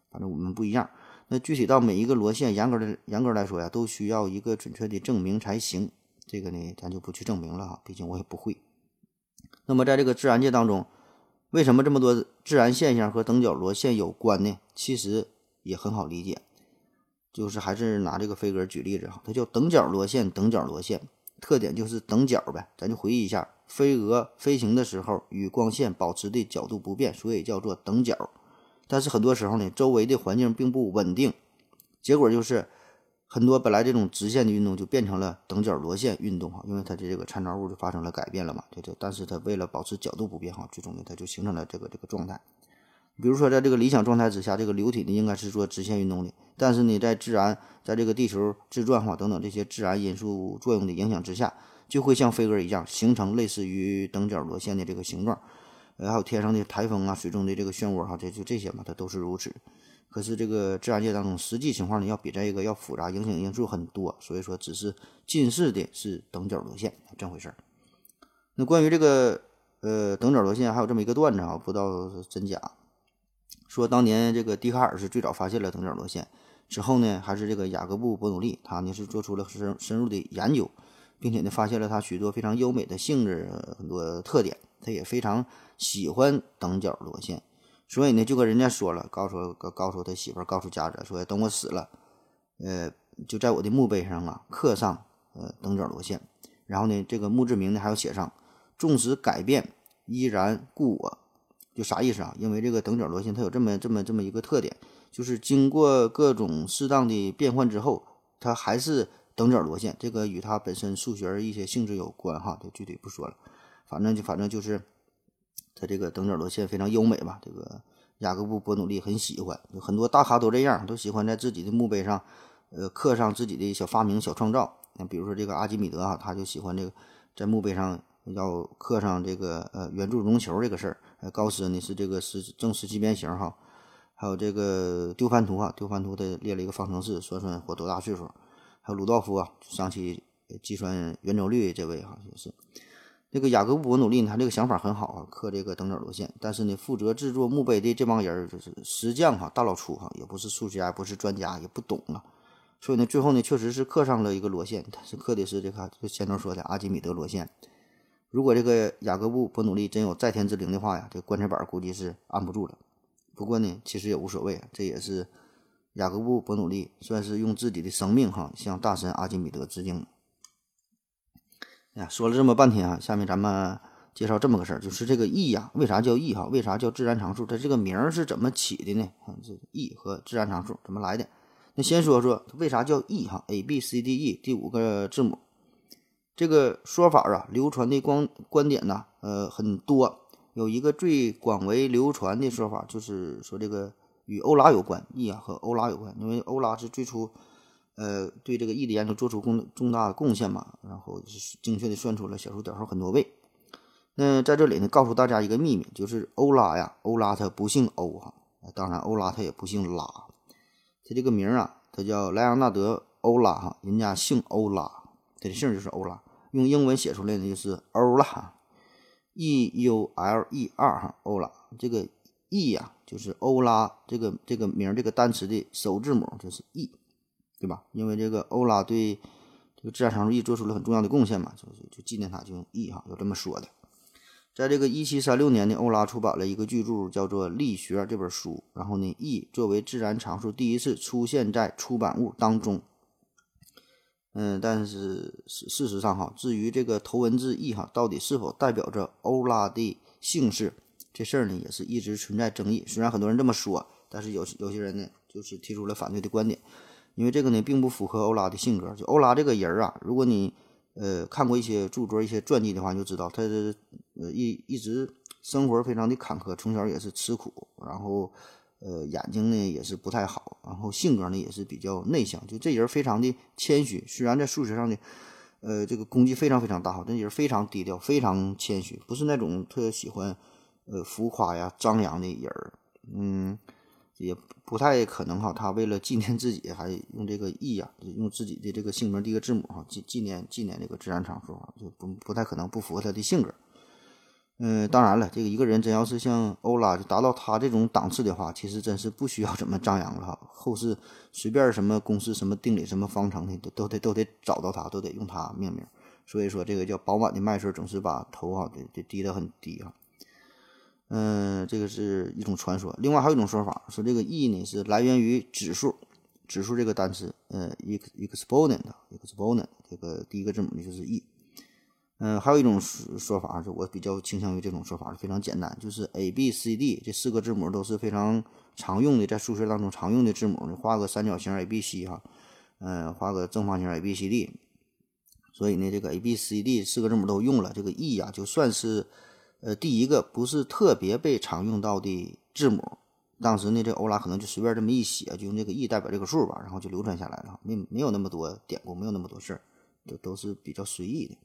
反正我们不一样。那具体到每一个螺线，严格的严格来说呀，都需要一个准确的证明才行。这个呢咱就不去证明了哈，毕竟我也不会。那么在这个自然界当中。为什么这么多自然现象和等角螺线有关呢？其实也很好理解，就是还是拿这个飞鸽举例子哈，它叫等角螺线，等角螺线特点就是等角呗。咱就回忆一下，飞蛾飞行的时候与光线保持的角度不变，所以叫做等角。但是很多时候呢，周围的环境并不稳定，结果就是很多本来这种直线的运动就变成了等角螺线运动哈，因为它的这个参照物就发生了改变了嘛。对对，但是它为了保持角度不变哈，最终呢，它就形成了这个这个状态。比如说，在这个理想状态之下，这个流体呢应该是做直线运动的，但是呢，在自然在这个地球自转哈等等这些自然因素作用的影响之下，就会像飞蛾一样形成类似于等角螺线的这个形状。呃，还有天上的台风啊，水中的这个漩涡哈，这就这些嘛，它都是如此。可是这个自然界当中实际情况呢，要比这个要复杂，影响因素很多，所以说只是近似的是等角螺线这回事儿。那关于这个呃等角螺线，还有这么一个段子啊，不知道是真假。说当年这个笛卡尔是最早发现了等角螺线，之后呢，还是这个雅各布·伯努利，他呢是做出了深深入的研究，并且呢发现了它许多非常优美的性质，很多特点。他也非常喜欢等角螺线，所以呢就跟人家说了，告诉告诉他媳妇儿，告诉家人说，等我死了，呃，就在我的墓碑上啊刻上呃等角螺线，然后呢这个墓志铭呢还要写上，纵使改变依然故我。就啥意思啊？因为这个等角螺线它有这么这么这么一个特点，就是经过各种适当的变换之后，它还是等角螺线。这个与它本身数学一些性质有关哈，就具体不说了。反正就反正就是它这个等角螺线非常优美吧。这个雅各布·伯努利很喜欢，有很多大咖都这样，都喜欢在自己的墓碑上，呃，刻上自己的小发明、小创造。那比如说这个阿基米德啊，他就喜欢这个在墓碑上要刻上这个呃圆柱绒球这个事儿。呃，高斯呢是这个是正十七边形哈，还有这个丢番图啊，丢番图他列了一个方程式，算算活多大岁数。还有鲁道夫啊，上期计算圆周率这位哈也是。这个雅各布·伯努利呢，他这个想法很好啊，刻这个等角螺线。但是呢，负责制作墓碑的这帮人就是石匠哈，大老粗哈，也不是数学家，不是专家，也不懂啊。所以呢，最后呢，确实是刻上了一个螺线，他是刻的是这个就前头说的阿基米德螺线。如果这个雅各布·伯努利真有在天之灵的话呀，这棺材板估计是按不住了。不过呢，其实也无所谓，这也是雅各布·伯努利算是用自己的生命哈向大神阿基米德致敬。哎呀，说了这么半天啊，下面咱们介绍这么个事儿，就是这个 E 呀，为啥叫 E 哈？为啥叫自然常数？它这个名儿是怎么起的呢？啊，这 E 和自然常数怎么来的？那先说说为啥叫 E 哈？A B C D E 第五个字母。这个说法啊，流传的观观点呢，呃，很多。有一个最广为流传的说法，就是说这个与欧拉有关，E 啊和欧拉有关，因为欧拉是最初，呃，对这个 E 的研究做出重重大贡献嘛，然后精确的算出了小数点后很多位。那在这里呢，告诉大家一个秘密，就是欧拉呀，欧拉他不姓欧哈，当然欧拉他也不姓拉，他这个名啊，他叫莱昂纳德·欧拉哈，人家姓欧拉，他的姓就是欧拉。用英文写出来呢就是欧拉哈，E U L E R 哈，欧拉这个 E 呀，就是欧拉这个这个名这个单词的首字母就是 E，对吧？因为这个欧拉对这个自然常数 E 做出了很重要的贡献嘛，就就纪念他，就用 E 哈，有这么说的。在这个一七三六年呢，欧拉出版了一个巨著，叫做《力学》这本书，然后呢，E 作为自然常数第一次出现在出版物当中。嗯，但是事事实上哈，至于这个头文字 E 哈到底是否代表着欧拉的姓氏，这事儿呢也是一直存在争议。虽然很多人这么说，但是有有些人呢就是提出了反对的观点，因为这个呢并不符合欧拉的性格。就欧拉这个人啊，如果你呃看过一些著作、一些传记的话，就知道他呃一一直生活非常的坎坷，从小也是吃苦，然后。呃，眼睛呢也是不太好，然后性格呢也是比较内向，就这人非常的谦虚。虽然在数学上的，呃，这个功绩非常非常大，好，这人非常低调，非常谦虚，不是那种特喜欢，呃，浮夸呀、张扬的人儿。嗯，也不太可能哈，他为了纪念自己，还用这个 E 呀，用自己的这个姓名第一个字母哈，纪纪念纪念这个自然常数啊，就不不太可能不符合他的性格。嗯，当然了，这个一个人真要是像欧拉就达到他这种档次的话，其实真是不需要怎么张扬了哈。后世随便什么公式、什么定理、什么方程的，都都得都得找到他，都得用他命名。所以说，这个叫饱满的麦穗总是把头哈得得低得很低啊。嗯，这个是一种传说。另外还有一种说法，说这个 e 呢是来源于指数，指数这个单词，呃，ex exponent，exponent 这个第一个字母呢就是 e。嗯，还有一种说法，是我比较倾向于这种说法，非常简单，就是 a b c d 这四个字母都是非常常用的，在数学当中常用的字母你，画个三角形 a b c 哈，嗯，画个正方形 a b c d。所以呢，这个 a b c d 四个字母都用了，这个 e 呀就算是。呃，第一个不是特别被常用到的字母，当时呢，这欧拉可能就随便这么一写，就用这个 e 代表这个数吧，然后就流传下来了，没没有那么多典故，没有那么多事儿，都都是比较随意的。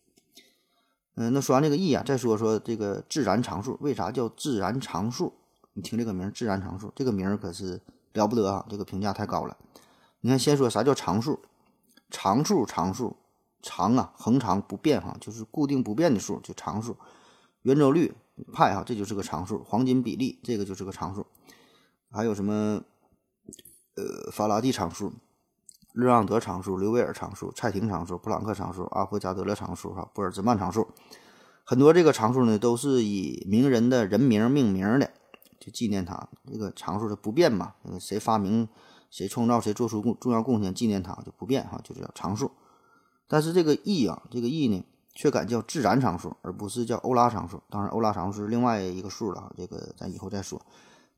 嗯，那说完这个 e 啊，再说说这个自然常数，为啥叫自然常数？你听这个名，自然常数，这个名可是了不得啊，这个评价太高了。你看，先说啥叫常数？常数，常数，常啊，恒常不变哈，就是固定不变的数，就常数。圆周率派哈，这就是个常数；黄金比例这个就是个常数。还有什么呃法拉第常数、勒让德常数、刘维尔常数、蔡廷常数、普朗克常数、阿佛加德勒常数、哈波尔兹曼常数，很多这个常数呢都是以名人的人名命名的，就纪念他。这个常数它不变嘛，谁发明、谁创造、谁做出重要贡献，纪念他就不变哈，就叫常数。但是这个 e 啊，这个 e 呢？却敢叫自然常数，而不是叫欧拉常数。当然，欧拉常数是另外一个数了啊，这个咱以后再说。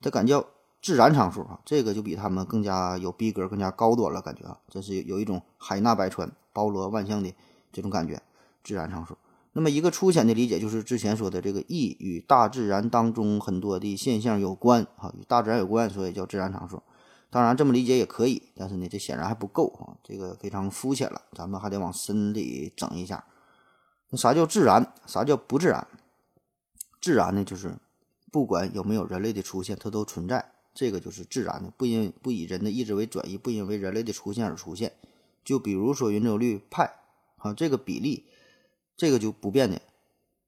它敢叫自然常数啊，这个就比他们更加有逼格，更加高端了，感觉啊，这是有一种海纳百川、包罗万象的这种感觉。自然常数。那么一个粗浅的理解就是之前说的这个 e 与大自然当中很多的现象有关啊，与大自然有关，所以叫自然常数。当然这么理解也可以，但是呢，这显然还不够啊，这个非常肤浅了，咱们还得往深里整一下。那啥叫自然？啥叫不自然？自然呢，就是不管有没有人类的出现，它都存在，这个就是自然的，不因不以人的意志为转移，不因为人类的出现而出现。就比如说圆周率派，啊，这个比例，这个就不变的，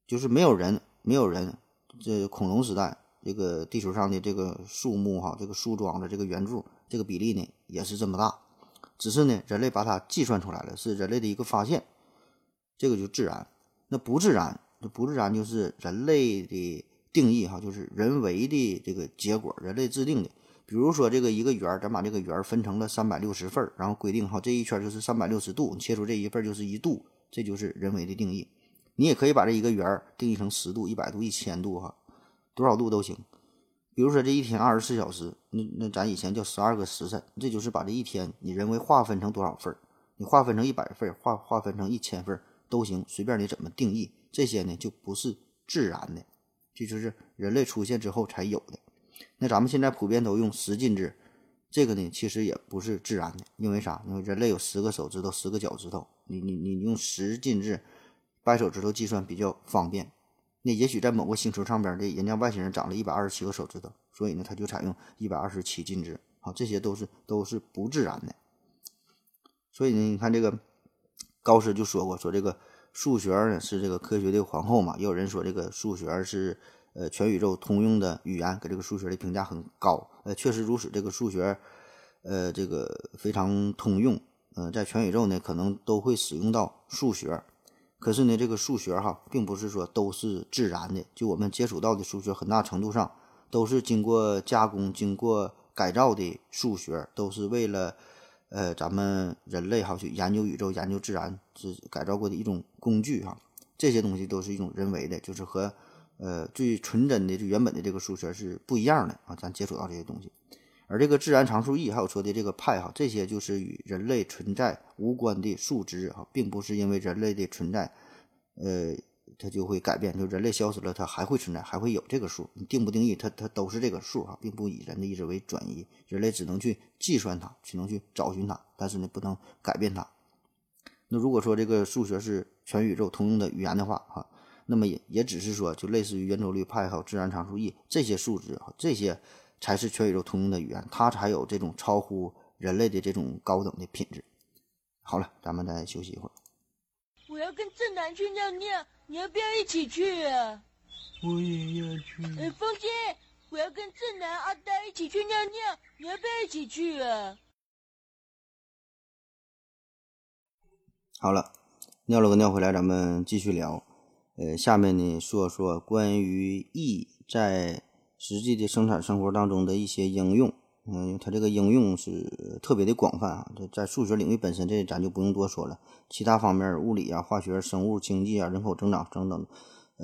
就是没有人，没有人，这恐龙时代，这个地球上的这个树木哈，这个树桩的这个圆柱，这个比例呢也是这么大，只是呢人类把它计算出来了，是人类的一个发现。这个就自然，那不自然，那不自然就是人类的定义哈，就是人为的这个结果，人类制定的。比如说这个一个圆，咱把这个圆分成了三百六十份，然后规定哈，这一圈就是三百六十度，你切出这一份就是一度，这就是人为的定义。你也可以把这一个圆定义成十度、一百度、一千度哈，多少度都行。比如说这一天二十四小时，那那咱以前叫十二个时辰，这就是把这一天你人为划分成多少份，你划分成一百份，划划分成一千份。都行，随便你怎么定义，这些呢就不是自然的，这就是人类出现之后才有的。那咱们现在普遍都用十进制，这个呢其实也不是自然的，因为啥？因为人类有十个手指头，十个脚趾头，你你你用十进制，掰手指头计算比较方便。那也许在某个星球上边的人家外星人长了一百二十七个手指头，所以呢他就采用一百二十七进制。好，这些都是都是不自然的。所以呢，你看这个。高斯就说过，说这个数学呢是这个科学的皇后嘛。也有人说这个数学是呃全宇宙通用的语言，给这个数学的评价很高。呃，确实如此，这个数学呃这个非常通用。嗯，在全宇宙呢可能都会使用到数学。可是呢，这个数学哈并不是说都是自然的。就我们接触到的数学，很大程度上都是经过加工、经过改造的数学，都是为了。呃，咱们人类哈去研究宇宙、研究自然是改造过的一种工具哈，这些东西都是一种人为的，就是和呃最纯真的、最原本的这个数学是不一样的啊。咱接触到这些东西，而这个自然常数 e 还有说的这个派哈，这些就是与人类存在无关的数值哈，并不是因为人类的存在，呃。它就会改变，就人类消失了，它还会存在，还会有这个数。你定不定义，它它都是这个数哈，并不以人的意志为转移。人类只能去计算它，只能去找寻它，但是呢，不能改变它。那如果说这个数学是全宇宙通用的语言的话，哈，那么也也只是说，就类似于圆周率派还有自然常数 e 这些数值，这些才是全宇宙通用的语言，它才有这种超乎人类的这种高等的品质。好了，咱们再休息一会儿。
我要跟正南去尿尿。你要不要一起去啊？
我也要去。
哎，风心，我要跟正南、阿呆一起去尿尿，你要不要一起去啊？
好了，尿了个尿回来，咱们继续聊。呃，下面呢说说关于 e 在实际的生产生活当中的一些应用。嗯，它这个应用是特别的广泛啊，这在数学领域本身，这咱就不用多说了。其他方面，物理啊、化学、生物、经济啊、人口增长等等，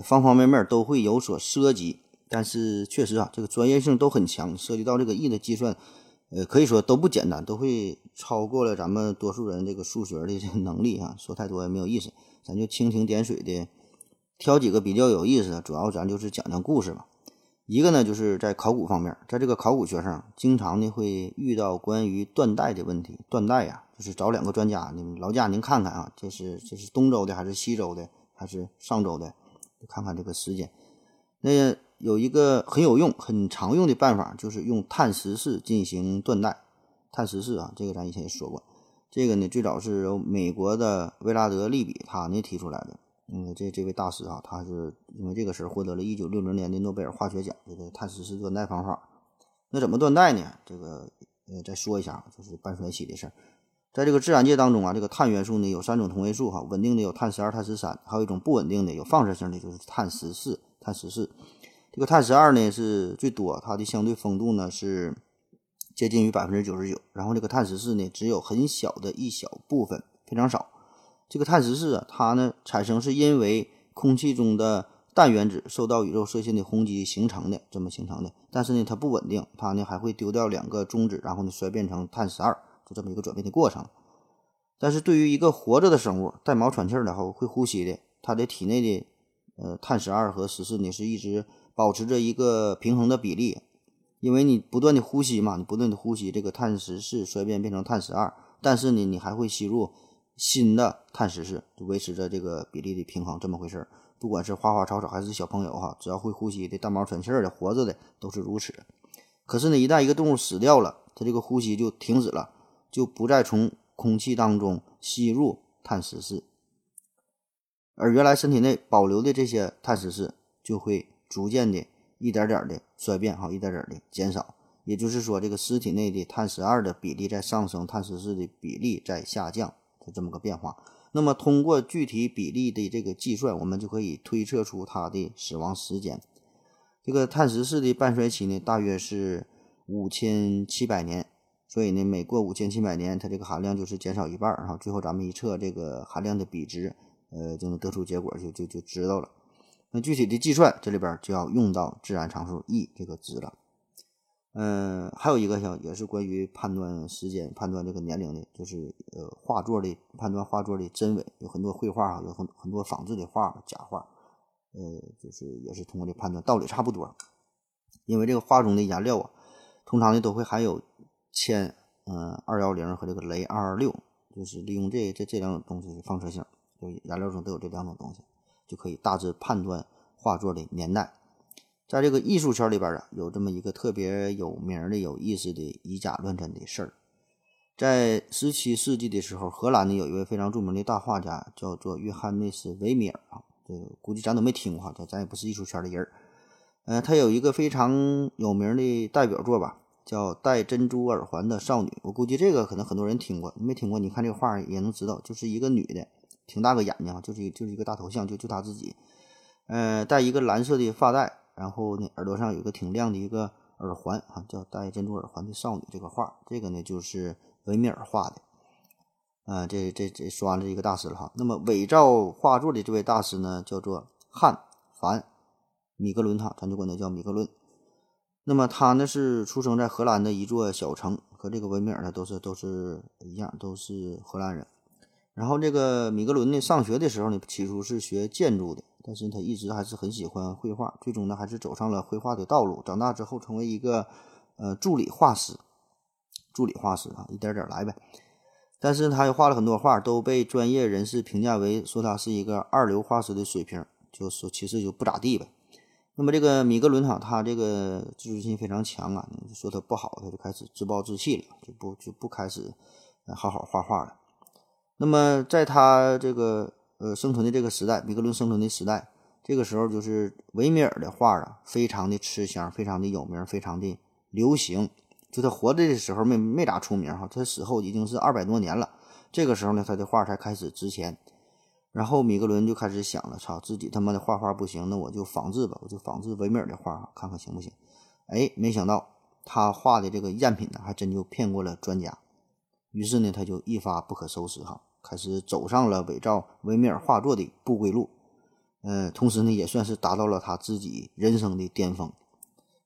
方方面面都会有所涉及。但是确实啊，这个专业性都很强，涉及到这个亿的计算，呃，可以说都不简单，都会超过了咱们多数人这个数学的这个能力啊。说太多也没有意思，咱就蜻蜓点水的挑几个比较有意思的，主要咱就是讲讲故事吧。一个呢，就是在考古方面，在这个考古学上，经常呢会遇到关于断代的问题。断代呀，就是找两个专家，你们劳驾您看看啊，这是这是东周的还是西周的还是上周的？看看这个时间。那有一个很有用、很常用的办法，就是用碳十四进行断代。碳十四啊，这个咱以前也说过。这个呢，最早是由美国的威拉德利比他呢提出来的。嗯，这这位大师啊，他是因为这个事儿获得了一九六零年的诺贝尔化学奖，这个碳十四断代方法。那怎么断代呢？这个呃，再说一下，就是半衰期的事儿。在这个自然界当中啊，这个碳元素呢有三种同位素哈，稳定的有碳十二、碳十三，还有一种不稳定的有放射性的就是碳十四。碳十四，这个碳十二呢是最多，它的相对丰度呢是接近于百分之九十九，然后这个碳十四呢只有很小的一小部分，非常少。这个碳十四啊，它呢产生是因为空气中的氮原子受到宇宙射线的轰击形成的，这么形成的。但是呢，它不稳定，它呢还会丢掉两个中子，然后呢衰变成碳十二，就这么一个转变的过程。但是对于一个活着的生物，带毛喘气儿的后会呼吸的，它的体内的呃碳十二和十四呢是一直保持着一个平衡的比例，因为你不断的呼吸嘛，你不断的呼吸，这个碳十四衰变变成碳十二，但是呢，你还会吸入。新的碳十四就维持着这个比例的平衡，这么回事儿。不管是花花草草还是小朋友哈，只要会呼吸的、带毛喘气儿的、活着的，都是如此。可是呢，一旦一个动物死掉了，它这个呼吸就停止了，就不再从空气当中吸入碳十四，而原来身体内保留的这些碳十四就会逐渐的、一点点的衰变哈，一点点的减少。也就是说，这个尸体内的碳十二的比例在上升，碳十四的比例在下降。就这么个变化，那么通过具体比例的这个计算，我们就可以推测出它的死亡时间。这个碳十四的半衰期呢，大约是五千七百年，所以呢，每过五千七百年，它这个含量就是减少一半儿哈。最后咱们一测这个含量的比值，呃，就能得出结果，就就就知道了。那具体的计算，这里边就要用到自然常数 e 这个值了。嗯，还有一个像也是关于判断时间、判断这个年龄的，就是呃画作的判断画作的真伪，有很多绘画啊，有很很多仿制的画、假画，呃，就是也是通过这判断，道理差不多。因为这个画中的颜料啊，通常呢都会含有铅嗯二幺零和这个镭二二六，就是利用这这这两种东西的放射性，就颜料中都有这两种东西，就可以大致判断画作的年代。在这个艺术圈里边啊，有这么一个特别有名的、有意思的以假乱真的事儿。在十七世纪的时候，荷兰呢有一位非常著名的大画家，叫做约翰内斯·维米尔啊，这个估计咱都没听过哈，咱咱也不是艺术圈的人儿。呃，他有一个非常有名的代表作吧，叫《戴珍珠耳环的少女》。我估计这个可能很多人听过，没听过，你看这个画也能知道，就是一个女的，挺大个眼睛，就是就是一个大头像，就就她自己，呃，戴一个蓝色的发带。然后呢，耳朵上有一个挺亮的一个耳环啊，叫戴珍珠耳环的少女。这个画，这个呢就是维米尔画的。啊，这这这说完了一个大师了哈。那么伪造画作的这位大师呢，叫做汉凡米格伦哈，咱就管他叫米格伦。那么他呢是出生在荷兰的一座小城，和这个维米尔呢都是都是一样，都是荷兰人。然后这个米格伦呢上学的时候呢，起初是学建筑的。但是他一直还是很喜欢绘画，最终呢还是走上了绘画的道路。长大之后成为一个呃助理画师，助理画师啊，一点点来呗。但是他又画了很多画，都被专业人士评价为说他是一个二流画师的水平，就说其实就不咋地呗。那么这个米格伦哈，他这个自尊心非常强啊，说他不好，他就开始自暴自弃了，就不就不开始好好画画了。那么在他这个。呃，生存的这个时代，米格伦生存的时代，这个时候就是维米尔的画啊，非常的吃香，非常的有名，非常的流行。就他活着的时候没没咋出名哈，他死后已经是二百多年了。这个时候呢，他的画才开始值钱。然后米格伦就开始想了，操，自己他妈的画画不行，那我就仿制吧，我就仿制维米尔的画，看看行不行。哎，没想到他画的这个赝品呢，还真就骗过了专家。于是呢，他就一发不可收拾哈，开始走上了伪造维米尔画作的不归路。呃，同时呢，也算是达到了他自己人生的巅峰。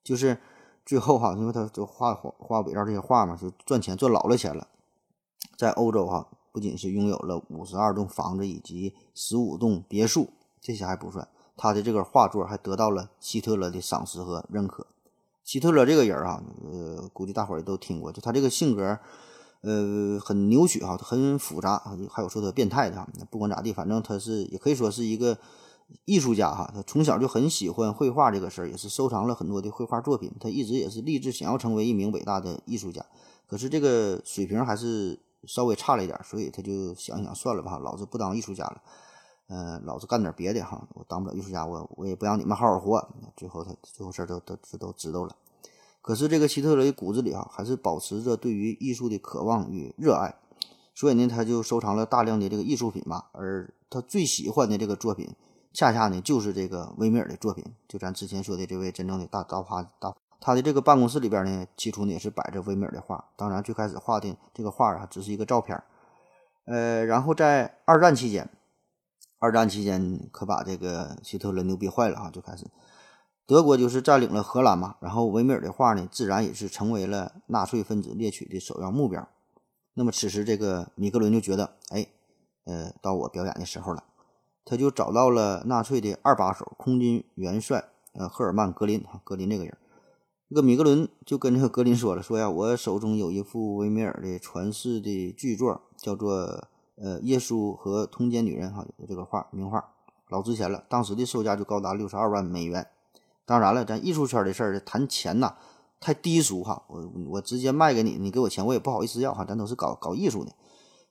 就是最后哈，因为他就画画画伪造这些画嘛，就赚钱赚老了钱了。在欧洲哈，不仅是拥有了五十二栋房子以及十五栋别墅，这些还不算，他的这个画作还得到了希特勒的赏识和认可。希特勒这个人啊，呃，估计大伙儿也都听过，就他这个性格，呃，很扭曲哈，很复杂，还有说他变态的哈。不管咋地，反正他是也可以说是一个艺术家哈。他从小就很喜欢绘画这个事儿，也是收藏了很多的绘画作品。他一直也是立志想要成为一名伟大的艺术家，可是这个水平还是稍微差了一点，所以他就想想算了吧，老子不当艺术家了。嗯，老子干点别的哈，我当不了艺术家，我我也不让你们好好活。最后他最后事儿都都都知道了。可是这个希特勒骨子里啊，还是保持着对于艺术的渴望与热爱，所以呢，他就收藏了大量的这个艺术品吧。而他最喜欢的这个作品，恰恰呢就是这个维米尔的作品。就咱之前说的这位真正的大大画大，他的这个办公室里边呢，起初呢也是摆着维米尔的画。当然，最开始画的这个画啊，只是一个照片呃，然后在二战期间。二战期间可把这个希特勒牛逼坏了哈，就开始德国就是占领了荷兰嘛，然后维米尔的画呢，自然也是成为了纳粹分子猎取的首要目标。那么此时这个米格伦就觉得，哎，呃，到我表演的时候了，他就找到了纳粹的二把手，空军元帅，呃，赫尔曼·格林哈，格林这个人，这个米格伦就跟这个格林说了，说呀，我手中有一幅维米尔的传世的巨作，叫做。呃，耶稣和通奸女人哈，有这个画，名画老值钱了，当时的售价就高达六十二万美元。当然了，咱艺术圈的事儿谈钱呐，太低俗哈。我我直接卖给你，你给我钱我也不好意思要哈。咱都是搞搞艺术的，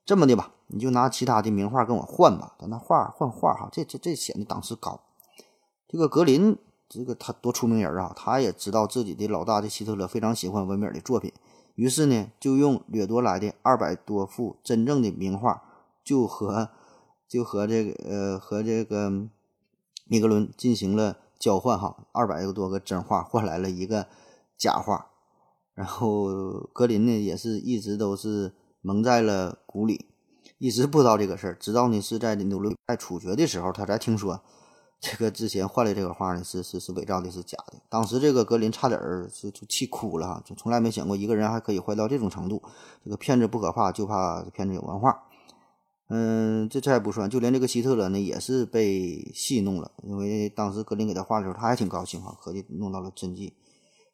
这么的吧，你就拿其他的名画跟我换吧，咱那画换画哈，这这这显得档次高。这个格林，这个他多出名人啊，他也知道自己的老大的希特勒非常喜欢维米尔的作品，于是呢，就用掠夺来的二百多幅真正的名画。就和就和这个呃和这个米格伦进行了交换哈，二百多个真画换来了一个假画，然后格林呢也是一直都是蒙在了鼓里，一直不知道这个事儿，直到呢是在纽伦在处决的时候，他才听说这个之前换的这个画呢是是是伪造的，是假的。当时这个格林差点儿就就气哭了哈，就从来没想过一个人还可以坏到这种程度。这个骗子不可怕，就怕骗子有文化。嗯，这这还不算，就连这个希特勒呢也是被戏弄了，因为当时格林给他画的时候，他还挺高兴哈，合计弄到了真迹，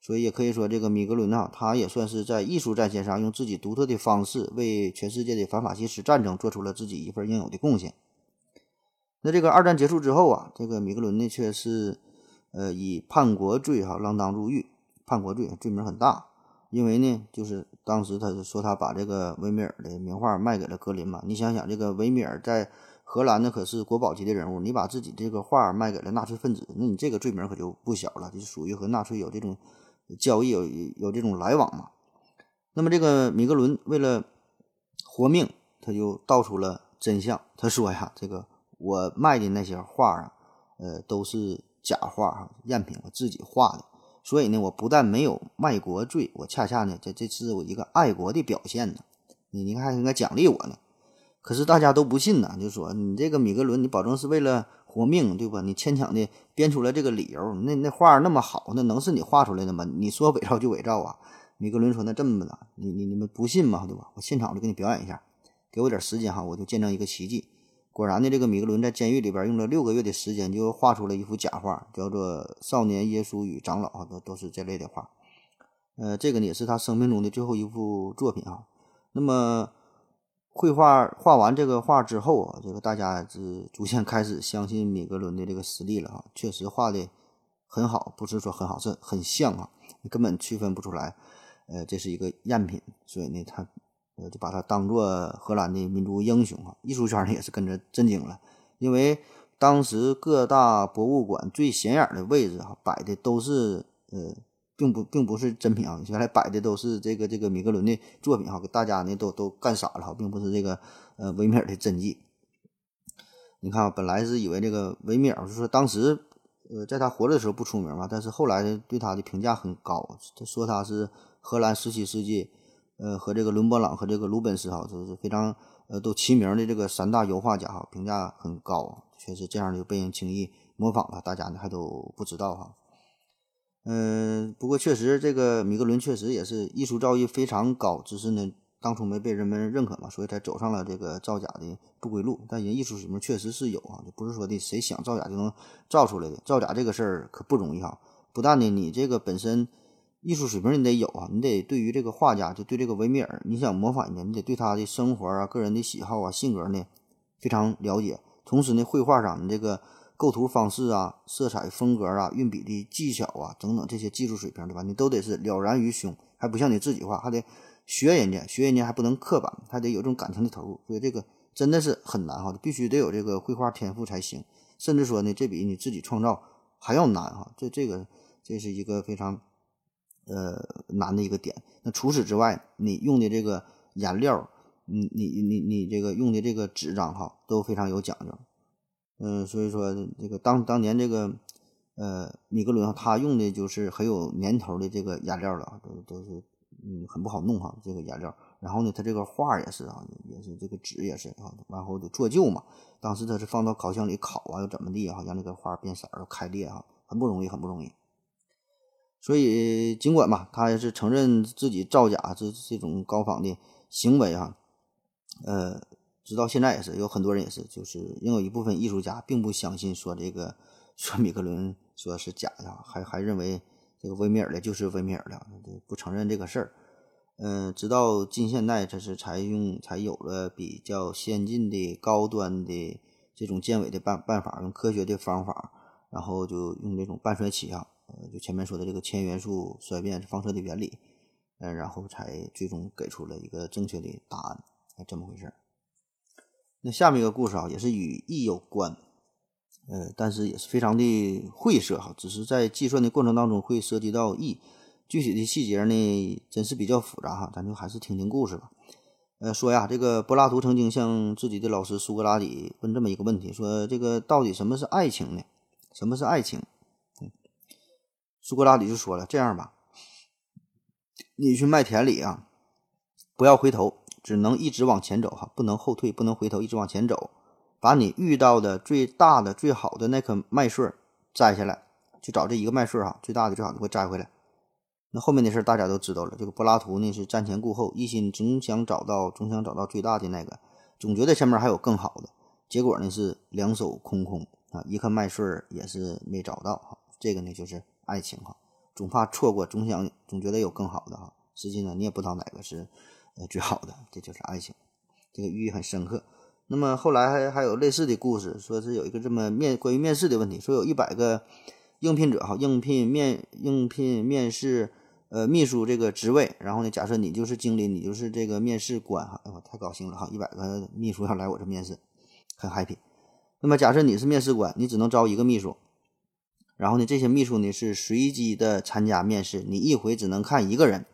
所以也可以说这个米格伦呢，他也算是在艺术战线上用自己独特的方式为全世界的反法西斯战争做出了自己一份应有的贡献。那这个二战结束之后啊，这个米格伦呢却是呃以叛国罪哈锒铛入狱，叛国罪罪名很大。因为呢，就是当时他是说他把这个维米尔的名画卖给了格林嘛。你想想，这个维米尔在荷兰呢可是国宝级的人物，你把自己这个画卖给了纳粹分子，那你这个罪名可就不小了，就是属于和纳粹有这种交易、有有这种来往嘛。那么这个米格伦为了活命，他就道出了真相。他说呀，这个我卖的那些画啊，呃，都是假画哈，赝品，我自己画的。所以呢，我不但没有卖国罪，我恰恰呢，这这是我一个爱国的表现呢。你你看，应该奖励我呢。可是大家都不信呢，就说你这个米格伦，你保证是为了活命，对吧？你牵强的编出来这个理由，那那画那么好，那能是你画出来的吗？你说伪造就伪造啊？米格伦说：“那这么的，你你你们不信吗？对吧？我现场就给你表演一下，给我点时间哈，我就见证一个奇迹。”果然呢，这个米格伦在监狱里边用了六个月的时间，就画出了一幅假画，叫做《少年耶稣与长老》啊，都都是这类的画。呃，这个呢也是他生命中的最后一幅作品啊。那么，绘画画完这个画之后啊，这个大家是逐渐开始相信米格伦的这个实力了啊，确实画的很好，不是说很好，是很像啊，根本区分不出来，呃，这是一个赝品，所以呢，他。呃，就把他当做荷兰的民族英雄啊！艺术圈呢也是跟着震惊了，因为当时各大博物馆最显眼的位置哈，摆的都是呃，并不并不是真品啊，原来摆的都是这个这个米格伦的作品哈，给大家呢都都干傻了哈，并不是这个呃维米尔的真迹。你看啊，本来是以为这个维米尔，就是说当时呃，在他活着的时候不出名嘛，但是后来对他的评价很高，他说他是荷兰十七世纪，呃，和这个伦勃朗和这个鲁本斯哈，就是非常呃都齐名的这个三大油画家哈，评价很高，确实这样就被人轻易模仿了，大家呢还都不知道哈。嗯，不过确实这个米格伦确实也是艺术造诣非常高，只是呢。当初没被人们认可嘛，所以才走上了这个造假的不归路。但人艺术水平确实是有啊，就不是说的谁想造假就能造出来的。造假这个事儿可不容易哈，不但呢你这个本身艺术水平你得有啊，你得对于这个画家，就对这个维米尔，你想模仿人家，你得对他的生活啊、个人的喜好啊、性格呢非常了解。同时呢，绘画上你这个构图方式啊、色彩风格啊、运笔的技巧啊等等这些技术水平对吧？你都得是了然于胸，还不像你自己画，还得。学人家，学人家还不能刻板，还得有这种感情的投入，所以这个真的是很难哈，必须得有这个绘画天赋才行。甚至说呢，这比你自己创造还要难哈。这这个这是一个非常呃难的一个点。那除此之外，你用的这个颜料，你你你你这个用的这个纸张哈都非常有讲究。嗯，所以说这个当当年这个呃米格伦他用的就是很有年头的这个颜料了，都都是。嗯，很不好弄哈，这个颜料。然后呢，它这个画也是啊，也是这个纸也是啊，然后就做旧嘛。当时它是放到烤箱里烤啊，又怎么地啊，让那个画变色儿、开裂啊，很不容易，很不容易。所以尽管吧，他也是承认自己造假这这种高仿的行为哈，呃，直到现在也是有很多人也是，就是因有一部分艺术家并不相信说这个说米克伦说是假的，还还认为。这个维米尔的就是维米尔的，不承认这个事儿。嗯，直到近现代，这是才用才有了比较先进的高端的这种建伪的办办法，用科学的方法，然后就用这种半衰期啊，呃，就前面说的这个铅元素衰变放射的原理，嗯，然后才最终给出了一个正确的答案，哎，这么回事儿。那下面一个故事啊，也是与 e 有关。呃，但是也是非常的晦涩哈，只是在计算的过程当中会涉及到 e，，具体的细节呢，真是比较复杂哈，咱就还是听听故事吧。呃，说呀，这个柏拉图曾经向自己的老师苏格拉底问这么一个问题，说这个到底什么是爱情呢？什么是爱情？苏格拉底就说了，这样吧，你去麦田里啊，不要回头，只能一直往前走哈，不能后退，不能回头，一直往前走。把你遇到的最大的、最好的那棵麦穗摘下来，去找这一个麦穗哈，最大的、最好的，给我摘回来。那后面的事大家都知道了。这个柏拉图呢是瞻前顾后，一心总想找到，总想找到最大的那个，总觉得前面还有更好的。结果呢是两手空空啊，一颗麦穗也是没找到哈。这个呢就是爱情哈，总怕错过，总想总觉得有更好的哈。实际呢你也不知道哪个是呃最好的，这就是爱情，这个寓意很深刻。那么后来还还有类似的故事，说是有一个这么面关于面试的问题，说有一百个应聘者哈，应聘面应聘面试呃秘书这个职位，然后呢，假设你就是经理，你就是这个面试官哈，哎我太高兴了哈，一百个秘书要来我这面试，很 happy。那么假设你是面试官，你只能招一个秘书，然后呢，这些秘书呢是随机的参加面试，你一回只能看一个人，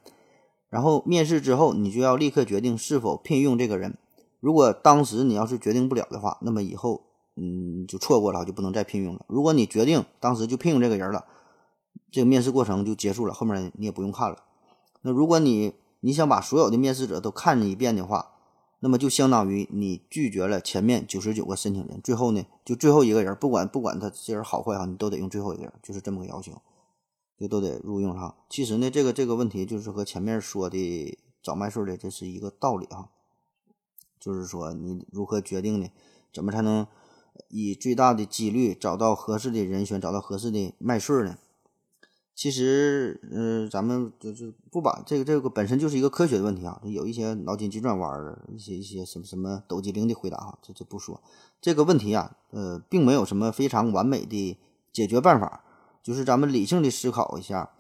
然后面试之后，你就要立刻决定是否聘用这个人。如果当时你要是决定不了的话，那么以后嗯就错过了，就不能再聘用了。如果你决定当时就聘用这个人了，这个面试过程就结束了，后面你也不用看了。那如果你你想把所有的面试者都看一遍的话，那么就相当于你拒绝了前面九十九个申请人，最后呢就最后一个人，不管不管他这人好坏哈，你都得用最后一个人，就是这么个要求，就都得录用哈。其实呢，这个这个问题就是和前面说的找麦穗的这是一个道理哈。就是说，你如何决定呢？怎么才能以最大的几率找到合适的人选，找到合适的麦穗呢？其实，嗯，咱们就是不把这个这个本身就是一个科学的问题啊，有一些脑筋急转弯儿，一些一些什么什么抖机灵的回答哈，这这不说这个问题啊，呃，并没有什么非常完美的解决办法，就是咱们理性的思考一下，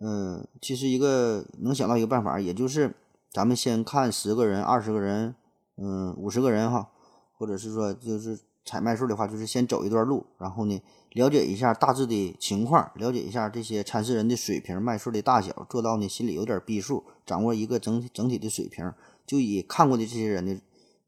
嗯，其实一个能想到一个办法，也就是咱们先看十个人、二十个人。嗯，五十个人哈，或者是说就是采麦穗的话，就是先走一段路，然后呢，了解一下大致的情况，了解一下这些参试人的水平、麦穗的大小，做到呢心里有点逼数，掌握一个整体整体的水平，就以看过的这些人的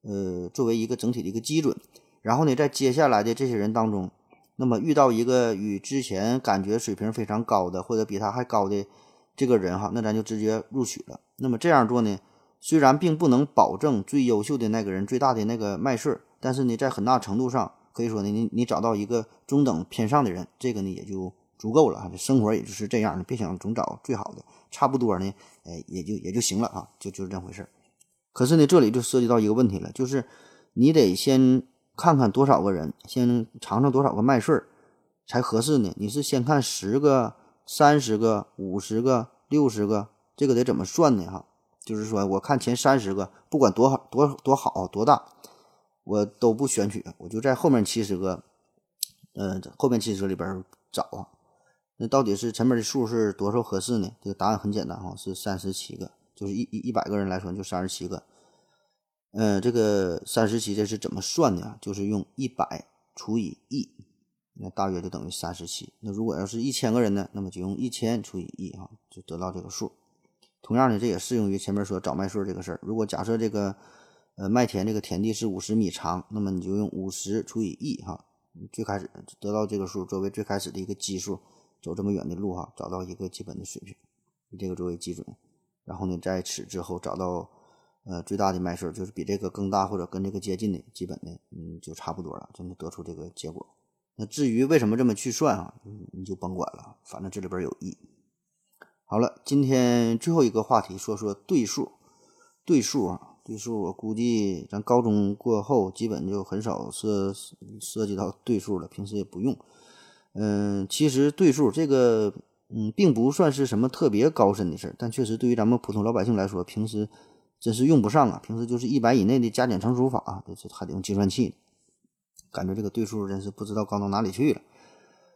呃作为一个整体的一个基准，然后呢，在接下来的这些人当中，那么遇到一个与之前感觉水平非常高的，或者比他还高的这个人哈，那咱就直接录取了。那么这样做呢，虽然并不能保证最优秀的那个人最大的那个麦穗，但是呢，在很大程度上可以说呢，你你找到一个中等偏上的人，这个呢也就足够了哈。生活也就是这样的，别想总找最好的，差不多呢，哎，也就也就行了啊，就就是这回事儿。可是呢，这里就涉及到一个问题了，就是你得先。看看多少个人，先尝尝多少个麦穗儿才合适呢？你是先看十个、三十个、五十个、六十个，这个得怎么算呢？哈，就是说，我看前三十个，不管多好、多多好、多大，我都不选取，我就在后面七十个，嗯，后面七十个里边找啊。那到底是前面的数是多少合适呢？这个答案很简单哈，是三十七个，就是一一一百个人来说就三十七个。嗯，这个三十七这是怎么算的啊？就是用一百除以一，那大约就等于三十七。那如果要是一千个人呢，那么就用一千除以一啊，就得到这个数。同样的，这也适用于前面说找麦穗这个事儿。如果假设这个呃麦田这个田地是五十米长，那么你就用五十除以一哈，最开始得到这个数作为最开始的一个基数，走这么远的路哈，找到一个基本的水平，以这个作为基准，然后呢，在此之后找到。呃，最大的麦穗就是比这个更大或者跟这个接近的，基本的，嗯，就差不多了，就能得出这个结果。那至于为什么这么去算啊，你就甭管了，反正这里边有意。好了，今天最后一个话题，说说对数。对数啊，对数，我估计咱高中过后基本就很少涉涉及到对数了，平时也不用。嗯，其实对数这个，嗯，并不算是什么特别高深的事儿，但确实对于咱们普通老百姓来说，平时。真是用不上啊！平时就是一百以内的加减乘除法，这还得用计算器。感觉这个对数真是不知道高到哪里去了。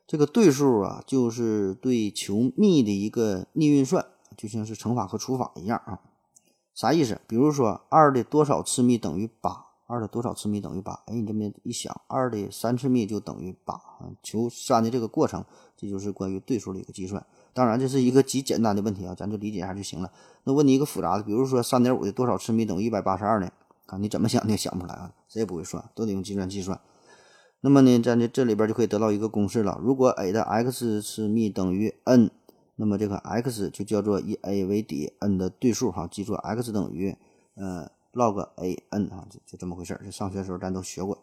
这个对数啊，就是对求幂的一个逆运算，就像是乘法和除法一样啊。啥意思？比如说二的多少次幂等于八，二的多少次幂等于八？哎，你这么一想，二的三次幂就等于八啊。求三的这个过程，这就是关于对数的一个计算。当然，这是一个极简单的问题啊，咱就理解一下就行了。那问你一个复杂的，比如说三点五的多少次幂等于一百八十二呢？啊，你怎么想你也想不出来啊，谁也不会算，都得用计算器算。那么呢，在这这里边就可以得到一个公式了。如果 a 的 x 次幂等于 n，那么这个 x 就叫做以 a 为底 n 的对数哈。记住，x 等于呃 log a n 啊，就就这么回事儿。就上学的时候咱都学过。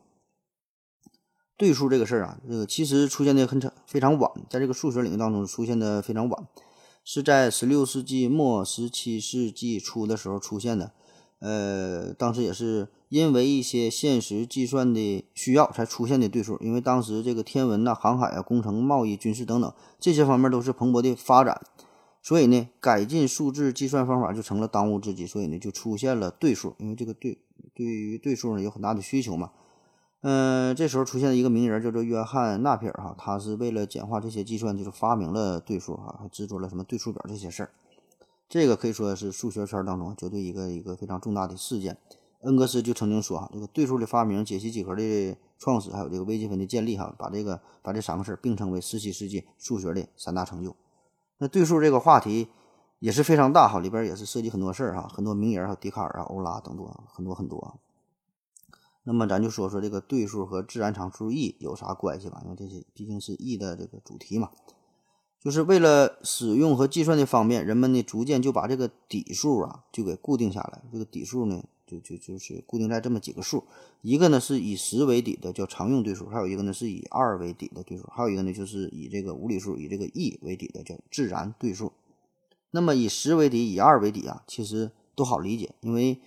对数这个事儿啊，这个其实出现的很长非常晚，在这个数学领域当中出现的非常晚，是在十六世纪末、十七世纪初的时候出现的。呃，当时也是因为一些现实计算的需要才出现的对数，因为当时这个天文呐、航海啊、工程、贸易、军事等等这些方面都是蓬勃的发展，所以呢，改进数字计算方法就成了当务之急，所以呢，就出现了对数，因为这个对对于对数呢有很大的需求嘛。嗯，这时候出现了一个名人，叫做约翰纳皮尔哈，他是为了简化这些计算，就是发明了对数哈，还制作了什么对数表这些事儿。这个可以说是数学圈当中绝对一个一个非常重大的事件。恩格斯就曾经说哈，这个对数的发明、解析几何的创始，还有这个微积分的建立哈，把这个把这三个事儿并称为十七世纪数学的三大成就。那对数这个话题也是非常大哈，里边也是涉及很多事儿哈，很多名人，还有笛卡尔啊、欧拉等等很多很多。那么咱就说说这个对数和自然常数 e 有啥关系吧？因为这些毕竟是 e 的这个主题嘛。就是为了使用和计算的方便，人们呢逐渐就把这个底数啊就给固定下来。这个底数呢就就就是固定在这么几个数，一个呢是以十为底的叫常用对数，还有一个呢是以二为底的对数，还有一个呢就是以这个无理数以这个 e 为底的叫自然对数。那么以十为底，以二为底啊，其实都好理解，因为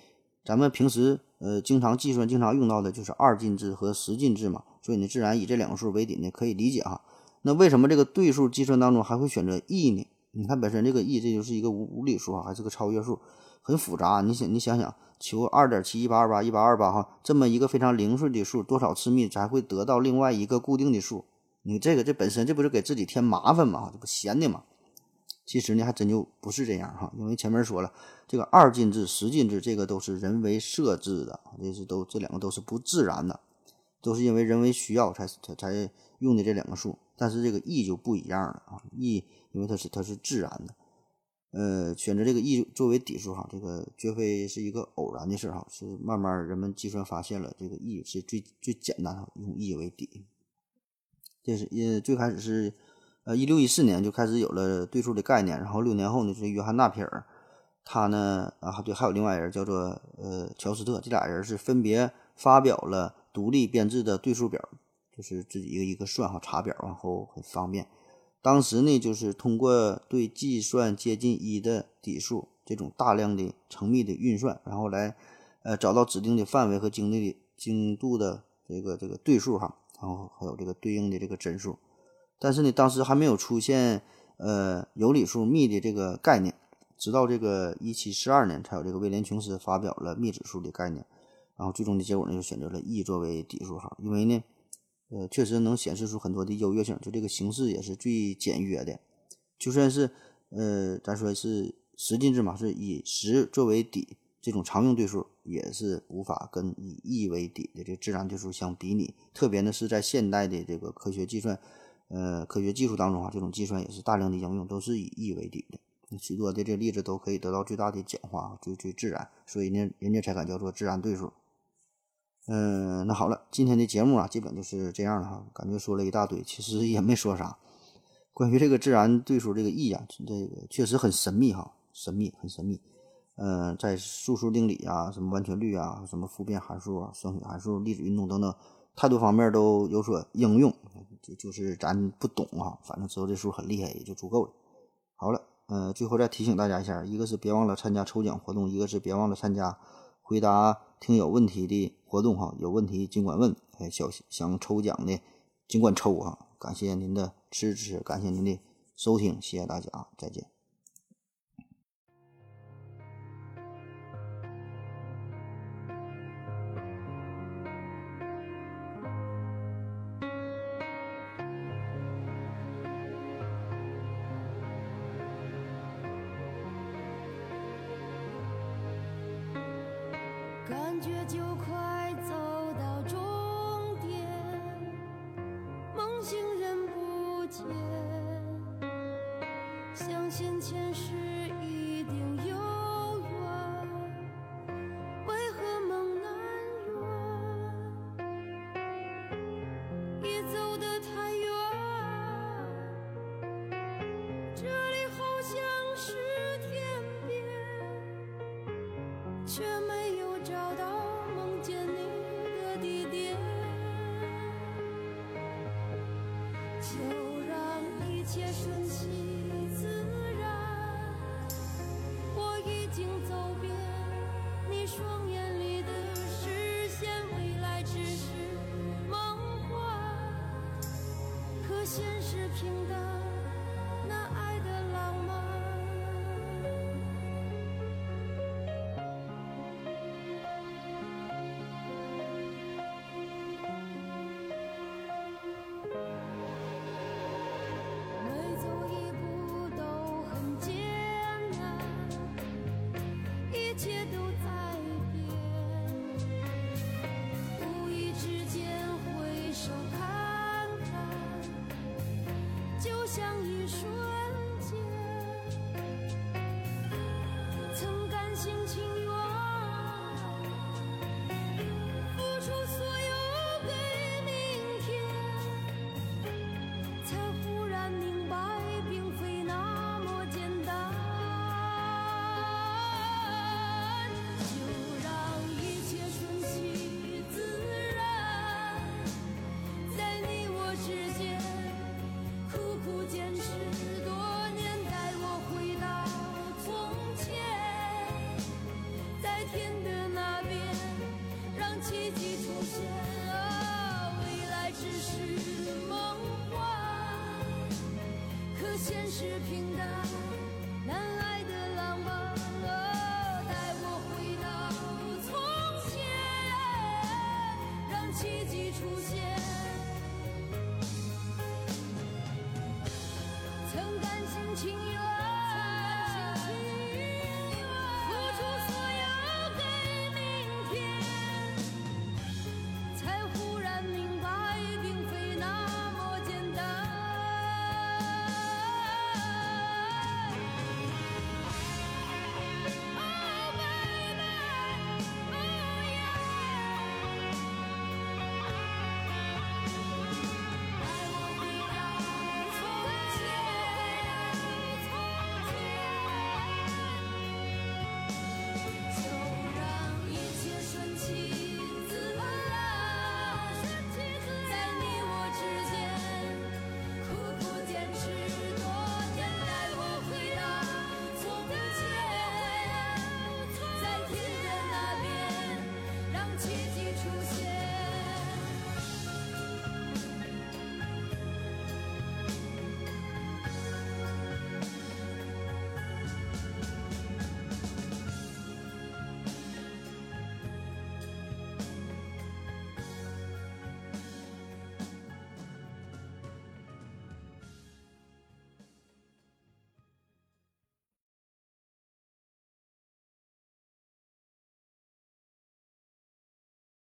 咱们平时。呃，经常计算、经常用到的就是二进制和十进制嘛，所以呢，自然以这两个数为底呢，可以理解哈。那为什么这个对数计算当中还会选择 e 呢？你看本身这个 e 这就是一个无无理数啊，还是个超越数，很复杂。你想，你想想，求二点七一八二八一八二八哈，这么一个非常零碎的数，多少次幂才会得到另外一个固定的数？你这个这本身这不是给自己添麻烦吗？这不闲的吗？其实呢，还真就不是这样哈，因为前面说了，这个二进制、十进制，这个都是人为设置的，这是都这两个都是不自然的，都是因为人为需要才才才用的这两个数。但是这个 e 就不一样了啊，e 因为它是它是自然的，呃，选择这个 e 作为底数哈，这个绝非是一个偶然的事哈，是慢慢人们计算发现了这个 e 是最最简单的，用 e 为底。这是呃最开始是呃一六一四年就开始有了对数的概念，然后六年后呢，是约翰纳皮尔，他呢啊对，还有另外人叫做呃乔斯特，这俩人是分别发表了独立编制的对数表，就是自己一个一个算哈查表，然后很方便。当时呢，就是通过对计算接近一的底数这种大量的成密的运算，然后来呃找到指定的范围和精度的精度的这个这个对数哈，然后还有这个对应的这个真数。但是呢，当时还没有出现呃有理数幂的这个概念，直到这个一七四二年才有这个威廉琼斯发表了幂指数的概念，然后最终的结果呢就选择了 e 作为底数哈，因为呢。呃，确实能显示出很多的优越性，就这个形式也是最简约的。就算是呃，咱说是十进制嘛，是以十作为底这种常用对数，也是无法跟以亿为底的这自然对数相比拟。特别呢是在现代的这个科学计算，呃，科学技术当中啊，这种计算也是大量的应用都是以亿为底的。许多的这例子都可以得到最大的简化，最最自然，所以呢，人家才敢叫做自然对数。嗯，那好了，今天的节目啊，基本就是这样了哈。感觉说了一大堆，其实也没说啥。关于这个自然对数这个意义啊，这个确实很神秘哈，神秘很神秘。嗯，在素数定理啊，什么完全律啊，什么复变函数啊，双曲函数、粒子运动等等，太多方面都有所应用。就就是咱不懂啊，反正知道这数很厉害也就足够了。好了，嗯，最后再提醒大家一下，一个是别忘了参加抽奖活动，一个是别忘了参加回答。听有问题的活动哈，有问题尽管问，哎，想想抽奖的尽管抽哈，感谢您的支持，感谢您的收听，谢谢大家，再见。
觉就快现实平淡，像一瞬间，曾甘心情愿付出所有给明天。